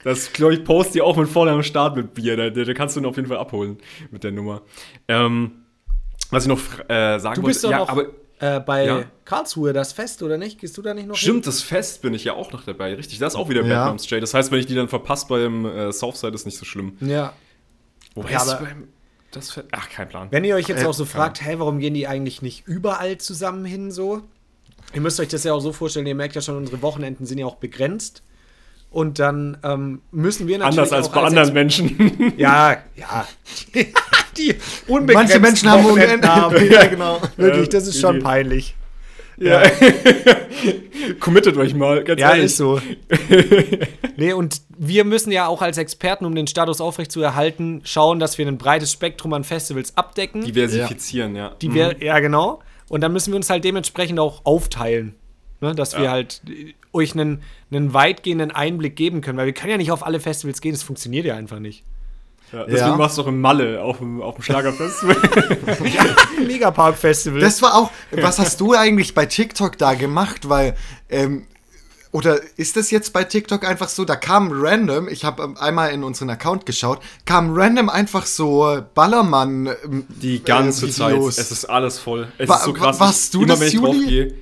Das, glaube ich, post ihr auch mit voll am Start mit Bier. Da, da, kannst du ihn auf jeden Fall abholen mit der Nummer. Ähm, was ich noch äh, sagen Du bist doch ja, noch aber äh, bei Ja. Karlsruhe, das Fest, oder nicht? Gehst du da nicht noch Stimmt, das Fest bin ich ja auch noch dabei, richtig. Das ist auch wieder Ja. Bad Moms J. Das heißt, wenn ich die dann verpasse beim äh, Southside, ist nicht so schlimm. hin? Ja. Wobei Ja, beim das Fe- Ach, kein Plan. Wenn ihr euch jetzt Äh, auch so fragt, hä, warum gehen die eigentlich nicht überall zusammen hin so? Ihr müsst euch das ja auch so vorstellen, ihr merkt ja schon, unsere Wochenenden sind ja auch begrenzt. Und dann ähm, müssen wir natürlich Anders als auch bei anderen Menschen. Ja, ja. die Manche Menschen haben Wochenenden unendlich. Ja, genau. Wirklich, Ja, das ist schon peinlich. Ja. Committet euch mal, ganz Ja, ehrlich. ist so. nee, und wir müssen ja auch als Experten, um den Status aufrechtzuerhalten, schauen, dass wir ein breites Spektrum an Festivals abdecken. Diversifizieren, ja. Die wir, ja, genau. Und dann müssen wir uns halt dementsprechend auch aufteilen. Ne, dass wir Ja. halt äh, euch einen, einen weitgehenden Einblick geben können, weil wir können ja nicht auf alle Festivals gehen, das funktioniert ja einfach nicht. ja. Deswegen Ja. machst du auch im Malle auf dem, auf dem Schlagerfestival. Megapark-Festival. Das war auch, was hast du eigentlich bei TikTok da gemacht? Weil, ähm, oder ist das jetzt bei TikTok einfach so, da kam random, ich habe einmal in unseren Account geschaut, kam random einfach so Ballermann ähm, Die ganze äh, Zeit. Es ist alles voll. Es Wa- ist so krass. warst du Immer das, wenn ich Juli?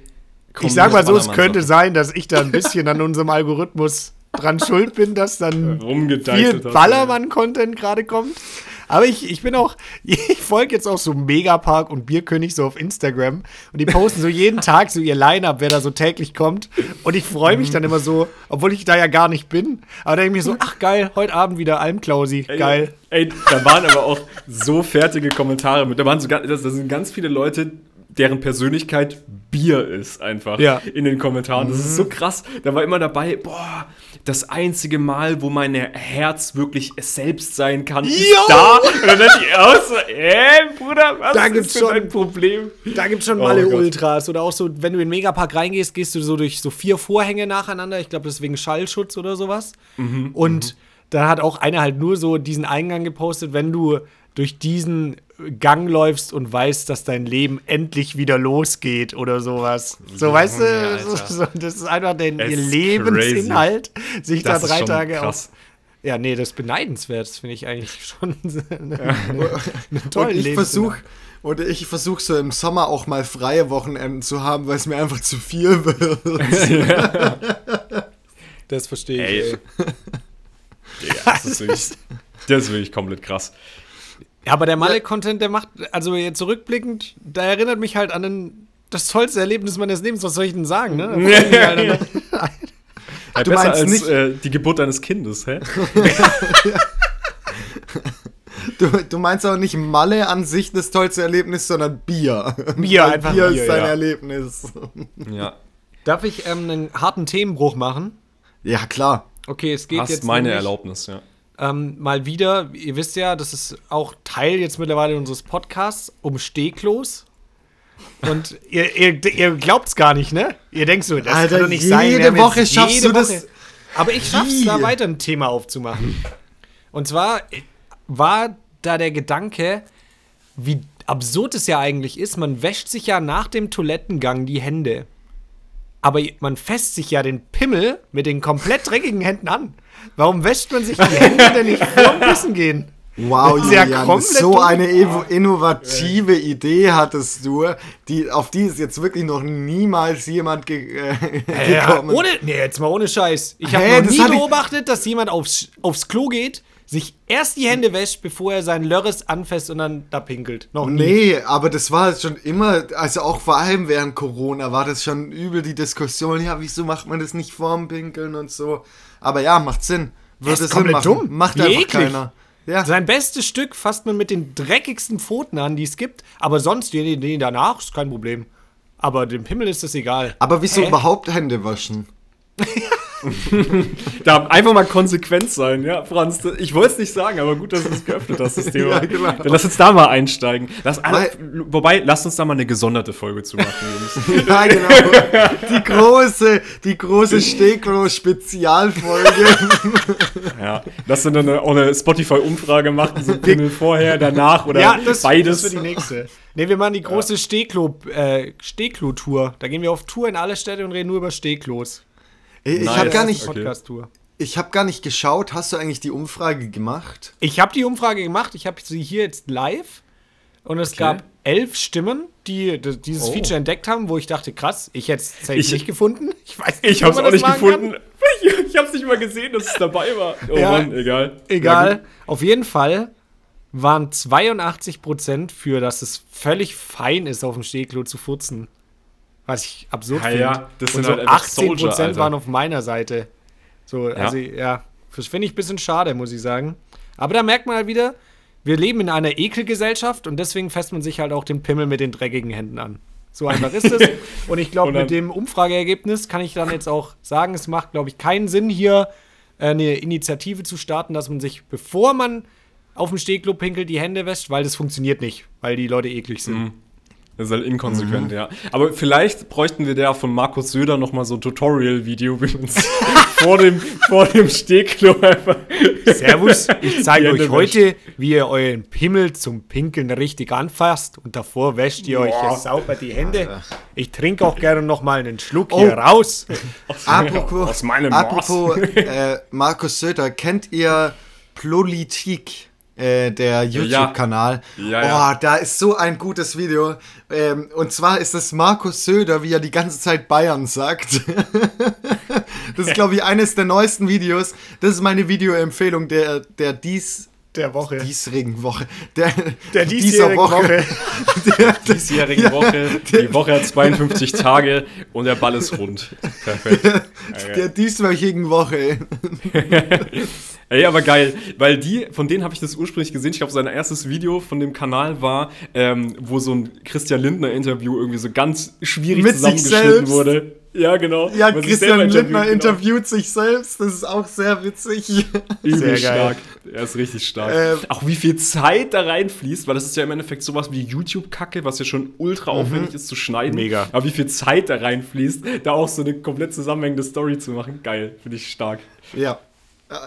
Ich sag mal so, es könnte sein, dass ich da ein bisschen an unserem Algorithmus dran schuld bin, dass dann viel. Ballermann-Content gerade kommt. Aber ich, ich bin auch, ich folge jetzt auch so Megapark und Bierkönig so auf Instagram und die posten so jeden Tag so ihr Line-Up, wer da so täglich kommt. Und ich freue mich dann immer so, obwohl ich da ja gar nicht bin. Aber dann denke ich mir so, ach geil, heute Abend wieder Almklausi. Ey, Geil. Ey, da waren aber auch so fertige Kommentare mit. Da waren so, ganz- das, das sind ganz viele Leute, deren Persönlichkeit Bier ist einfach Ja. in den Kommentaren. Das ist so krass. Da war immer dabei, boah, das einzige Mal, wo mein Herz wirklich es selbst sein kann, ist Jo! da. Und dann dachte ich auch so, ey, Bruder, was Da ist gibt's denn schon- dein Problem? Da gibt es schon Oh Malle Gott. Ultras oder auch so, wenn du in den Megapark reingehst, gehst du so durch so vier Vorhänge nacheinander. Ich glaube, das ist wegen Schallschutz oder sowas. Mhm, Und da hat auch einer halt nur so diesen Eingang gepostet, wenn du durch diesen Gang läufst und weißt, dass dein Leben endlich wieder losgeht oder sowas. So, weißt du, Alter. so, das ist einfach der, Es ihr Lebensinhalt, sich Das da ist drei schon Tage krass. auf. Ja, nee, das ist beneidenswert. Das finde ich eigentlich schon eine, eine, eine tolle Und ich versuche und ich versuche so im Sommer auch mal freie Wochenenden zu haben, weil es mir einfach zu viel wird. Das verstehe ich. Ey. ey. Digga, das ist wirklich, das ist wirklich komplett krass. Ja, aber der Malle-Content, der macht, also jetzt zurückblickend, da erinnert mich halt an den, das tollste Erlebnis meines Lebens. Was soll ich denn sagen, ne? Halt Ja, Du besser meinst als nicht- äh, die Geburt deines Kindes, hä? Du, du meinst auch nicht Malle an sich das tollste Erlebnis, sondern Bier. Bier, Weil einfach Bier Bier, ist dein ja. Erlebnis. Ja. Darf ich ähm, einen harten Themenbruch machen? Ja, klar. Okay, es geht Hast jetzt. meine nämlich- Erlaubnis, ja. Ähm, mal wieder, ihr wisst ja, das ist auch Teil jetzt mittlerweile unseres Podcasts, um Stehklos. Und ihr, ihr, ihr glaubt es gar nicht, ne? Ihr denkt so, das Alter, kann doch nicht jede sein. haben Woche schaffst du das- Aber ich schaff's, Wie? da weiter ein Thema aufzumachen. Und zwar war da der Gedanke, wie absurd es ja eigentlich ist, man wäscht sich ja nach dem Toilettengang die Hände. Aber man fässt sich ja den Pimmel mit den komplett dreckigen Händen an. Warum wäscht man sich die Hände denn nicht vor dem Pissen gehen? Wow, ja Julian, so eine innovative Idee hattest du, die, auf die ist jetzt wirklich noch niemals jemand ge äh, Ja, gekommen. ohne, nee, jetzt mal ohne Scheiß. Ich habe noch nie beobachtet, dass jemand aufs, aufs Klo geht, sich erst die Hände wäscht, bevor er seinen Lörres anfasst und dann da pinkelt. Noch nie. Nee, aber das war schon immer, also auch vor allem während Corona war das schon übel die Diskussion, ja, wieso macht man das nicht vorm Pinkeln und so. Aber ja, macht Sinn. Sinn komplett machen. dumm. Macht Wie einfach eklig. keiner. Ja. Sein bestes Stück fasst man mit den dreckigsten Pfoten an, die es gibt. Aber sonst, die, die danach, ist kein Problem. Aber dem Pimmel ist das egal. Aber wieso Hä? überhaupt Hände waschen? Da einfach mal konsequent sein, ja, Franz. Ich wollte es nicht sagen, aber gut, dass du es geöffnet hast, das Thema. Ja, genau. Dann lass uns da mal einsteigen. Lass alle, wobei, lass uns da mal eine gesonderte Folge zu machen, Jungs. Ja, genau. Die große, die große Stegro-Spezialfolge. ja, lass uns dann eine, auch eine Spotify-Umfrage machen, so Pimmel vorher, danach oder ja, das, beides. das für die nächste. Ne, wir machen die große Stehklo, äh, Stehklo-Tour. Da gehen wir auf Tour in alle Städte und reden nur über Stehklos. Ich Nice. habe gar nicht, Okay. Podcast-Tour. ich habe gar nicht geschaut. Hast du eigentlich die Umfrage gemacht? Ich habe die Umfrage gemacht. Ich habe sie hier jetzt live. Und es Okay. gab elf Stimmen, die dieses Oh. Feature entdeckt haben, wo ich dachte, krass, ich hätte es Ich- nicht gefunden. Ich weiß nicht, Ich hab's ob man auch nicht gefunden. kann. Ich, ich hab's nicht mal gesehen, dass es dabei war. Oh Ja, Mann, egal. Egal. Auf jeden Fall waren 82% für, dass es völlig fein ist, auf dem Stehklo zu furzen. Was ich absurd Ja, finde. ja, das Und sind so halt einfach 18% Soldier, Alter. waren auf meiner Seite. So, also ja, das finde ich ein bisschen schade, muss ich sagen. Aber da merkt man halt wieder, wir leben in einer Ekelgesellschaft und deswegen fasst man sich halt auch den Pimmel mit den dreckigen Händen an. So einfach ist es. Und ich glaube, Und mit dem Umfrageergebnis kann ich dann jetzt auch sagen, es macht, glaube ich, keinen Sinn, hier äh, eine Initiative zu starten, dass man sich, bevor man auf dem Stehklo pinkelt, die Hände wäscht, weil das funktioniert nicht, weil die Leute eklig sind. Mhm. Das ist halt inkonsequent, ja. Aber vielleicht bräuchten wir der von Markus Söder noch mal so ein Tutorial-Video, wie man es vor dem, vor dem Stehklo einfach. Servus, ich zeige euch heute, wie ihr euren Pimmel zum Pinkeln richtig anfasst und davor wäscht ihr euch Boah. jetzt sauber die Hände. Ich trinke auch gerne noch mal einen Schluck Oh. hier raus. Apropos, Aus meinem apropos äh, Markus Söder, kennt ihr Politik? Äh, der YouTube-Kanal. Ja, ja. Oh, da ist so ein gutes Video. Ähm, und zwar ist es Markus Söder, wie er die ganze Zeit Bayern sagt. das ist, glaube ich, eines der neuesten Videos. Das ist meine Videoempfehlung der, der dies, Der Woche. diesjährigen Woche. Der, Der dieser diesjährigen Woche. Der, diesjährigen Woche. Die Woche hat 52 Tage und der Ball ist rund. Perfekt. der dieswöchigen Woche. Ey, aber geil, weil die, von denen habe ich das ursprünglich gesehen. Ich glaube, sein erstes Video von dem Kanal war, ähm, wo so ein Christian Lindner-Interview irgendwie so ganz schwierig Mit sich zusammengeschnitten wurde. Ja, genau. Ja, sich Christian Lindner genau. interviewt sich selbst. Das ist auch sehr witzig. Übel Sehr geil. stark. Er ist richtig stark. Ähm, auch wie viel Zeit da reinfließt, weil das ist ja im Endeffekt sowas wie YouTube-Kacke, was ja schon ultra aufwendig ist zu schneiden. Mega. Aber wie viel Zeit da reinfließt, da auch so eine komplett zusammenhängende Story zu machen. Geil, finde ich stark. Ja,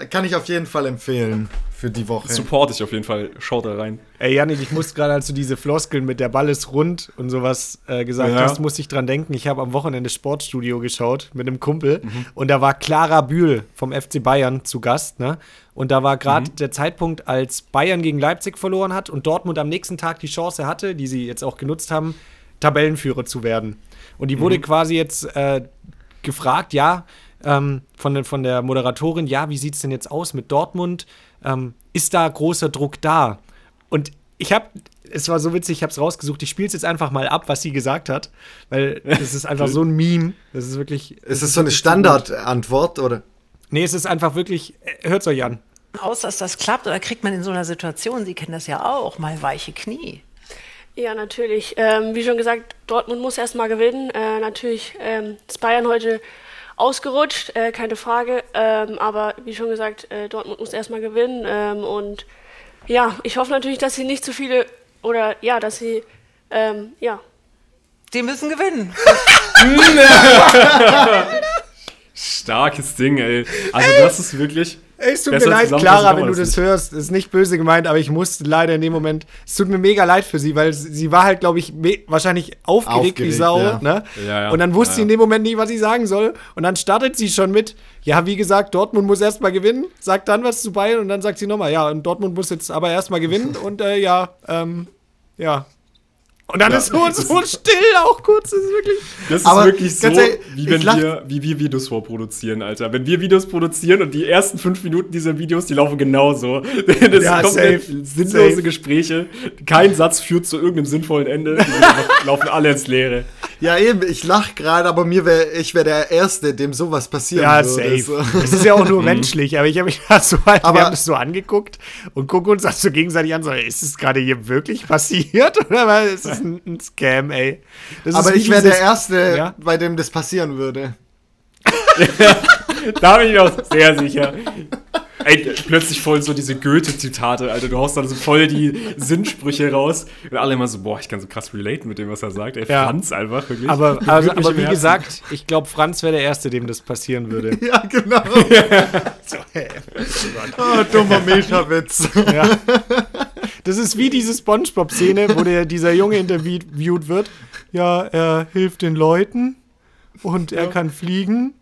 kann ich auf jeden Fall empfehlen für die Woche. Support ich auf jeden Fall. Schaut da rein. Ey, Janik, ich muss gerade, als du diese Floskeln mit der Ball ist rund und sowas äh, gesagt Ja. hast, musste ich dran denken. Ich habe am Wochenende Sportstudio geschaut mit einem Kumpel Mhm. und da war Clara Bühl vom FC Bayern zu Gast, ne? Und da war gerade Mhm. der Zeitpunkt, als Bayern gegen Leipzig verloren hat und Dortmund am nächsten Tag die Chance hatte, die sie jetzt auch genutzt haben, Tabellenführer zu werden. Und die wurde Mhm. quasi jetzt äh, gefragt, ja, ähm, von, der- von der Moderatorin, ja, wie sieht es denn jetzt aus mit Dortmund? Ähm, ist da großer Druck da? Und ich habe, es war so witzig, ich habe es rausgesucht, ich spiele es jetzt einfach mal ab, was sie gesagt hat, weil das ist einfach so ein Meme. Das ist wirklich. ist es so eine Standardantwort oder? Nee, es ist einfach wirklich, hört es euch an. aus, dass das klappt? Oder kriegt man in so einer Situation, Sie kennen das ja auch, mal weiche Knie? Ja, natürlich. Ähm, wie schon gesagt, Dortmund muss erstmal gewinnen. Äh, natürlich ähm, ist Bayern heute ausgerutscht, äh, keine Frage. Ähm, aber wie schon gesagt, äh, Dortmund muss erstmal gewinnen. Ähm, und ja, ich hoffe natürlich, dass sie nicht zu viele oder ja, dass sie ähm, ja. Die müssen gewinnen. Starkes Ding, ey. Also das ist wirklich. Ey, es tut mir Besser leid, Clara, wenn du das das nicht. hörst. Ist nicht böse gemeint, aber ich musste leider in dem Moment. Es tut mir mega leid für sie, weil sie war halt, glaube ich, wahrscheinlich aufgeregt, wie Aufgeregt, Sau. ja. Ne? Ja, ja. Und dann wusste sie in dem Moment nicht, was sie sagen soll. Und dann startet sie schon mit, ja, wie gesagt, Dortmund muss erstmal gewinnen, sagt dann was zu Bayern und dann sagt sie nochmal, ja, und Dortmund muss jetzt aber erstmal gewinnen und äh, ja, ähm, ja. Und dann ist so, so still auch kurz, das ist wirklich. Das ist wirklich so, ehrlich, wie wenn wir, wie wir Videos vorproduzieren, Alter. Wenn wir Videos produzieren und die ersten fünf Minuten dieser Videos, die laufen genauso. Das Ja, safe, sinnlose safe. Gespräche. Kein Satz führt zu irgendeinem sinnvollen Ende. Die laufen alle ins Leere. Ja, eben, ich lach gerade, aber mir wär, ich wäre der Erste, dem sowas passieren Ja, würde. safe. So. Es ist ja auch nur menschlich, aber ich habe mich da so halt, Aber- wir haben das so angeguckt und gucken uns das so gegenseitig an, so, ist es gerade hier wirklich passiert oder ist es ein, ein Scam, ey? Das Aber ist ich wäre der Erste, Ja? bei dem das passieren würde. Da bin ich auch sehr sicher. Ey, plötzlich voll so diese Goethe-Zitate, Alter. Du haust dann so voll die Sinnsprüche raus. Und alle immer so, boah, ich kann so krass relaten mit dem, was er sagt. Ey, Ja. Franz einfach, wirklich. Aber, also, aber im wie gesagt, ich glaube, Franz wäre der Erste, dem das passieren würde. Ja, genau. oh, dummer Meta-Witz. ja. Das ist wie diese Spongebob-Szene, wo der, dieser Junge interviewt wird. Ja, er hilft den Leuten und er kann fliegen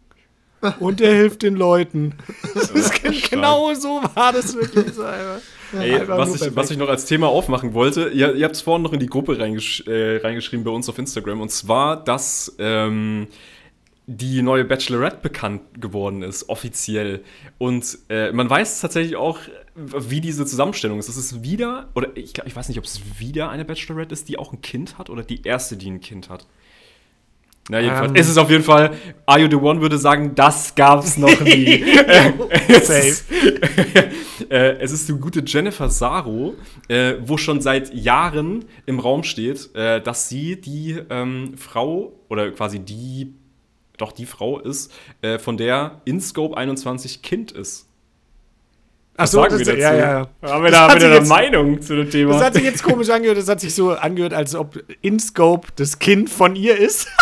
und er hilft den Leuten. Das genau so war das wirklich. So einfach. Ey, was ich, was ich noch als Thema aufmachen wollte, ihr, ihr habt es vorhin noch in die Gruppe reingesch äh, reingeschrieben bei uns auf Instagram, und zwar, dass ähm, die neue Bachelorette bekannt geworden ist, offiziell. Und äh, man weiß tatsächlich auch, wie diese Zusammenstellung ist. Es ist wieder, oder ich, glaub- ich weiß nicht, ob es wieder eine Bachelorette ist, die auch ein Kind hat, oder die erste, die ein Kind hat. Na, jedenfalls. Ähm. es ist auf jeden Fall, Are You The One würde sagen, das gab's noch nie. Safe. äh, es ist die gute Jennifer Saro, äh, wo schon seit Jahren im Raum steht, äh, dass sie die ähm, Frau oder quasi die, doch die Frau ist, äh, von der InScope 21 Kind ist. Ach so, das, dazu? ja, ja. Haben wir da, haben wir da eine jetzt- Meinung zu dem Thema? Das hat sich jetzt komisch angehört. Das hat sich so angehört, als ob InScope das Kind von ihr ist.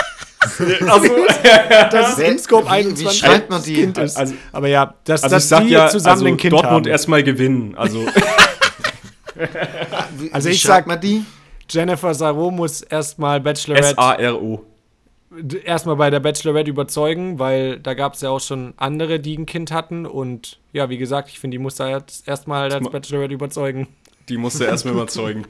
also, Das ist Wer- InScope wie- wie 21 schreibt man das die? Kind ist. Also- Aber ja, dass, also ich dass sag die ja, zusammen also ein Kind Dortmund haben. erstmal gewinnen. Also, Wie, Also wie ich sag- man die? Jennifer Saro muss erstmal Bachelorette S-A-R-O. erstmal bei der Bachelorette überzeugen, weil da gab es ja auch schon andere, die ein Kind hatten. Und ja, wie gesagt, ich finde, die muss da jetzt erstmal als Bachelorette überzeugen. Die musste erstmal überzeugen.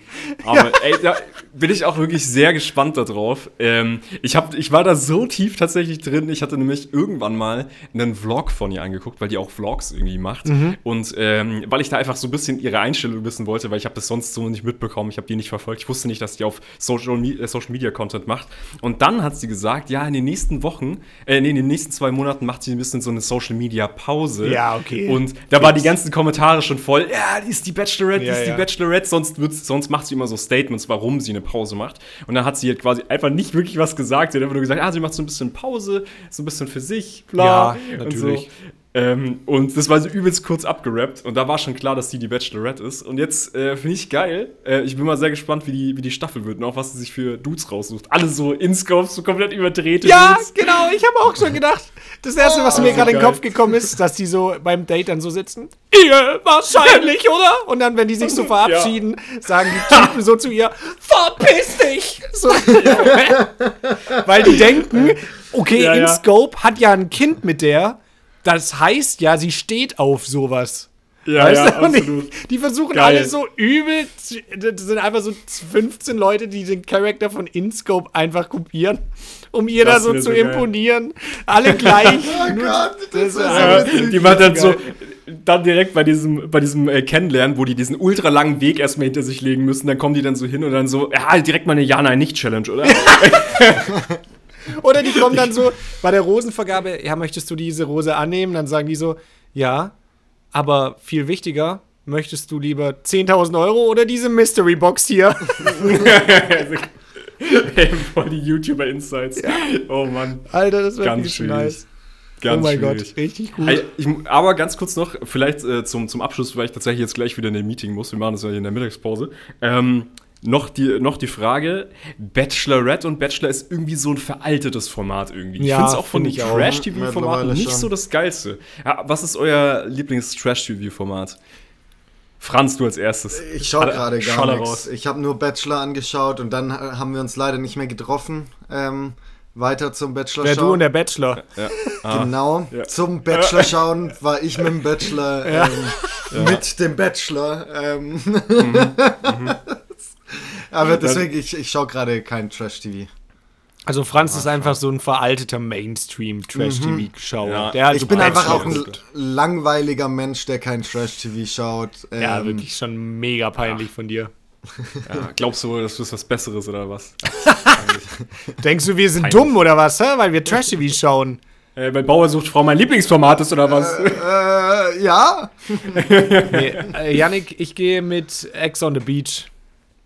Aber ey, da bin ich auch wirklich sehr gespannt darauf. Ähm, ich, hab, ich war da so tief tatsächlich drin. Ich hatte nämlich irgendwann mal einen Vlog von ihr angeguckt, weil die auch Vlogs irgendwie macht. Und ähm, weil ich da einfach so ein bisschen ihre Einstellung wissen wollte, weil ich habe das sonst so nicht mitbekommen. Ich habe die nicht verfolgt. Ich wusste nicht, dass die auf Social, äh, Social Media Content macht. Und dann hat sie gesagt, ja, in den nächsten Wochen, äh, nee, in den nächsten zwei Monaten macht sie ein bisschen so eine Social Media Pause. Ja, okay. Und da waren die ganzen Kommentare schon voll, ja, die ist die Bachelorette, die Ja, ist die ja. Bachelorette, sonst, wird's, sonst macht sie immer so Statements, warum sie eine Pause macht. Und dann hat sie halt quasi einfach nicht wirklich was gesagt. Sie hat einfach nur gesagt, ah, sie macht so ein bisschen Pause, so ein bisschen für sich, bla. Ja, natürlich. Ähm, und das war so übelst kurz abgerappt. Und da war schon klar, dass sie die Bachelorette ist. Und jetzt äh, finde ich geil. Äh, ich bin mal sehr gespannt, wie die, wie die Staffel wird und auch was sie sich für Dudes raussucht. Alle so Inscopes, so komplett überdrehte Ja, Dudes. genau, ich habe auch schon gedacht. Das erste, was mir gerade in den. Kopf gekommen ist, dass die so beim Date dann so sitzen. Ihr wahrscheinlich, oder? Und dann, wenn die sich so verabschieden, sagen die Typen so zu ihr: Verpiss dich! So, weil die denken, okay, Ja, ja. InScope hat ja ein Kind mit der. Das heißt ja, sie steht auf sowas. Ja, Weißt ja, absolut. Die, die versuchen Geil. alle so übel. Das sind einfach so 15 Leute, die den Charakter von InScope einfach kopieren, um ihr da Das so wär zu so geil. imponieren. Alle gleich. Oh Gott, das das ist so Ja, die macht dann so, dann direkt bei diesem, bei diesem äh, Kennenlernen, wo die diesen ultra langen Weg erstmal hinter sich legen müssen, dann kommen die dann so hin und dann so, ja, direkt mal eine Ja-Nein-Nicht-Challenge, oder? Oder die kommen dann so bei der Rosenvergabe, ja, möchtest du diese Rose annehmen? Dann sagen die so, ja, aber viel wichtiger, möchtest du lieber 10.000 Euro oder diese Mystery Box hier? Voll die YouTuber-Insights. Oh Mann. Alter, das wäre Ganz schwierig. nice. Ganz oh mein schwierig. Gott, richtig gut. Ey, ich, aber ganz kurz noch, vielleicht äh, zum, zum Abschluss, weil ich tatsächlich jetzt gleich wieder in ein Meeting muss. Wir machen das ja hier in der Mittagspause. Ähm, noch, die, noch die Frage: Bachelorette und Bachelor ist irgendwie so ein veraltetes Format irgendwie. Ich Ja, finde es auch von den ich. Trash-TV-Formaten nicht schon. so das Geilste. Ja, was ist euer Lieblings-Trash-TV-Format? Franz, du als erstes. Ich schaue gerade gar nichts. raus. Ich habe nur Bachelor angeschaut und dann ha- haben wir uns leider nicht mehr getroffen. Ähm, weiter zum Bachelor Wer du schauen. und der Bachelor. Genau. Ja. Zum Bachelor schauen war ich mit dem Bachelor, ähm, mit dem Bachelor. Ähm. Aber deswegen, ich, ich schaue gerade kein Trash-TV. Also Franz ist einfach so ein veralteter Mainstream-Trash-TV-Schauer. Ja. Der also Ich bin einfach auch ein langweiliger Mensch, der kein Trash-TV schaut. Ähm, Ja, wirklich schon mega peinlich von dir. Ja, glaubst du, das ist was Besseres oder was? Denkst du, wir sind dumm oder was, hä? weil wir Trash-TV schauen? Äh, bei Bauer sucht Frau mein Lieblingsformat ist oder was? Äh, ja. Nee, äh, Yannick, ich gehe mit Ex on the Beach.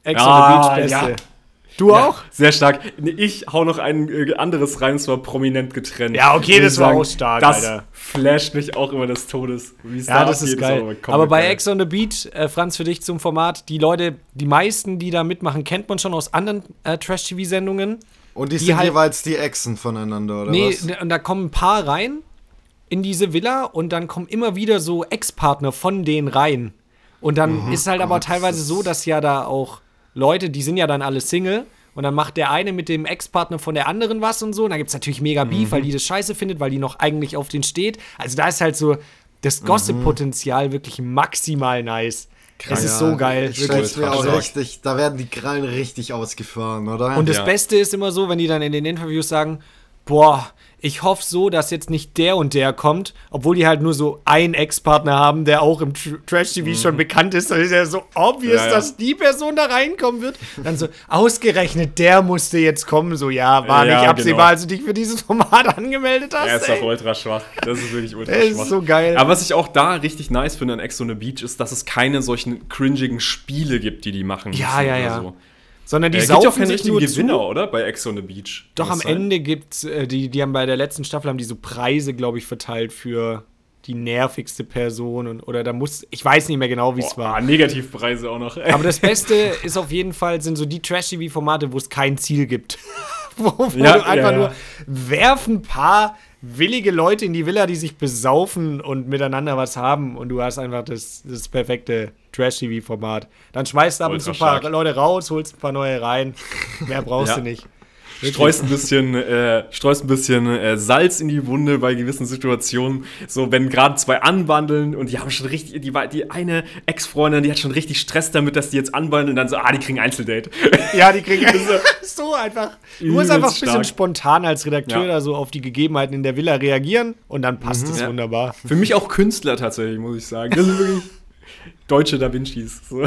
Ex Ah, on the Beach, Beste. ja. Du auch? Sehr stark. Nee, Ich hau noch ein äh, anderes rein, und zwar prominent getrennt. Ja, okay, das ich war auch stark, Das Alter. flasht mich auch immer des Todes. Ja, da das ist geil. komplett Aber bei geil. Ex on the Beach, äh, Franz, für dich zum Format, die Leute, die meisten, die da mitmachen, kennt man schon aus anderen äh, Trash-TV-Sendungen. Und die, Die sind halt- jeweils die Exen voneinander, oder Nee, was? ne, und da kommen ein paar rein in diese Villa und dann kommen immer wieder so Ex-Partner von denen rein. Und dann Mhm. ist halt aber teilweise so, dass ja da auch Leute, die sind ja dann alle Single. Und dann macht der eine mit dem Ex-Partner von der anderen was und so. Und da gibt es natürlich mega Beef, Mhm. weil die das scheiße findet, weil die noch eigentlich auf den steht. Also da ist halt so Mhm. das Gossip-Potenzial wirklich maximal nice. Es ist so geil. Ich wirklich. mir auch richtig, da werden die Krallen richtig ausgefahren, oder? Und das Ja. Beste ist immer so, wenn die dann in den Interviews sagen, boah, ich hoffe so, dass jetzt nicht der und der kommt, obwohl die halt nur so einen Ex-Partner haben, der auch im Tr- Trash-TV schon bekannt ist. Dann ist ja so obvious, Mhm. Ja, ja. dass die Person da reinkommen wird. Dann so, ausgerechnet, der musste jetzt kommen. So, ja, war Ja, nicht absehbar, genau. als du dich für dieses Format angemeldet hast. Er ist auch ultra schwach. Das ist wirklich ultra Das ist schwach. so geil. Aber was ich auch da richtig nice finde an Ex on the Beach ist, dass es keine solchen cringigen Spiele gibt, die die machen. Ja, ja, ja. So. Sondern die Äh, gibt saufen keinen sich richtigen nur Gewinner, zu. oder? Bei Ex on the Beach. Doch am sein? Ende gibt's, äh, die, die haben bei der letzten Staffel haben die so Preise, glaube ich, verteilt für die nervigste Person und oder da muss, ich weiß nicht mehr genau, wie es war. Negativpreise auch noch. Aber das Beste ist auf jeden Fall, sind so die Trash-TV-Formate, wo es kein Ziel gibt. wo wo Ja, du einfach ja, ja. nur werfen ein paar willige Leute in die Villa, die sich besaufen und miteinander was haben und du hast einfach das, das perfekte Trash-TV-Format. Dann schmeißt du ab und zu ein paar. Leute raus, holst ein paar neue rein. Mehr brauchst Ja. du nicht. Streust ein bisschen, äh, streust ein bisschen äh, Salz in die Wunde bei gewissen Situationen. So, wenn gerade zwei anwandeln und die haben schon richtig, die, die eine Ex-Freundin, die hat schon richtig Stress damit, dass die jetzt anwandeln und dann so, ah, die kriegen Einzeldate. Ja, die kriegen so einfach. Du musst einfach ein bisschen stark. spontan als Redakteur Ja. da so auf die Gegebenheiten in der Villa reagieren und dann passt es Ja. wunderbar. Für mich auch Künstler tatsächlich, muss ich sagen. Das sind wirklich deutsche Da Vincis. So.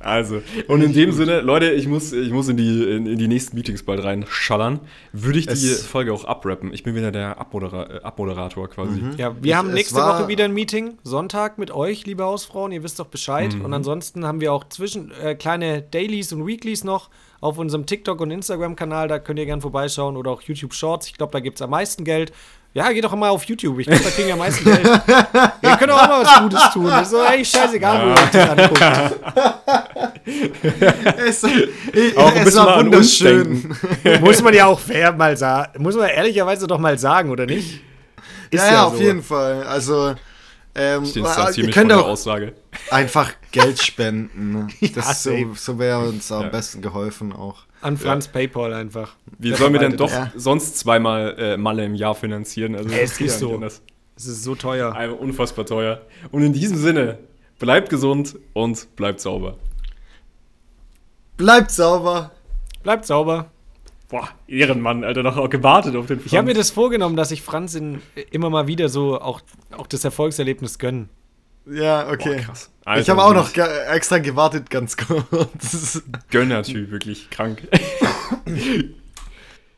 Also, und in dem Sinne, Leute, ich muss, ich muss in, die, in, in die nächsten Meetings bald reinschallern. Würde ich die Es- Folge auch abrappen? Ich bin wieder der Abmodera äh, Abmoderator quasi. Ja, wir Ich- haben es nächste Woche wieder ein Meeting, Sonntag mit euch, liebe Hausfrauen, ihr wisst doch Bescheid. Mhm. Und ansonsten haben wir auch zwischen äh, kleine Dailies und Weeklies noch auf unserem TikTok- und Instagram-Kanal, da könnt ihr gerne vorbeischauen oder auch YouTube Shorts. Ich glaube, da gibt es am meisten Geld. Ja, geht doch mal auf YouTube. Ich glaube, da kriegen wir am meisten Geld. ihr könnt auch mal was Gutes tun. Ist so eigentlich scheißegal, wo ihr euch das anguckt. Es, ich, Auch ein es war wunderschön. Muss man ja auch fair mal sagen. Muss man ehrlicherweise doch mal sagen, oder nicht? Ist Ja, ja, auf so. jeden Fall. Also, ähm, Ich ihr distanziere mich von könnt der auch Aussage. einfach Geld spenden. ne? Ja, Das so, safe. so wäre uns am Ja. besten geholfen auch. An Franz Paypal einfach. Wie sollen wir denn doch das. sonst zweimal äh, Malle im Jahr finanzieren? Also, Es ist ja so. anders. Es ist so teuer. Einfach unfassbar teuer. Und in diesem Sinne, bleibt gesund und bleibt sauber. Bleibt sauber. Bleibt sauber. Boah, Ehrenmann, Alter, noch gewartet auf den Ich habe mir das vorgenommen, dass ich Franz in, immer mal wieder so auch, auch das Erfolgserlebnis gönne. Ja, okay. Boah, krass. ich Alter, habe auch noch extra gewartet, ganz kurz. Gönnertyp, wirklich krank.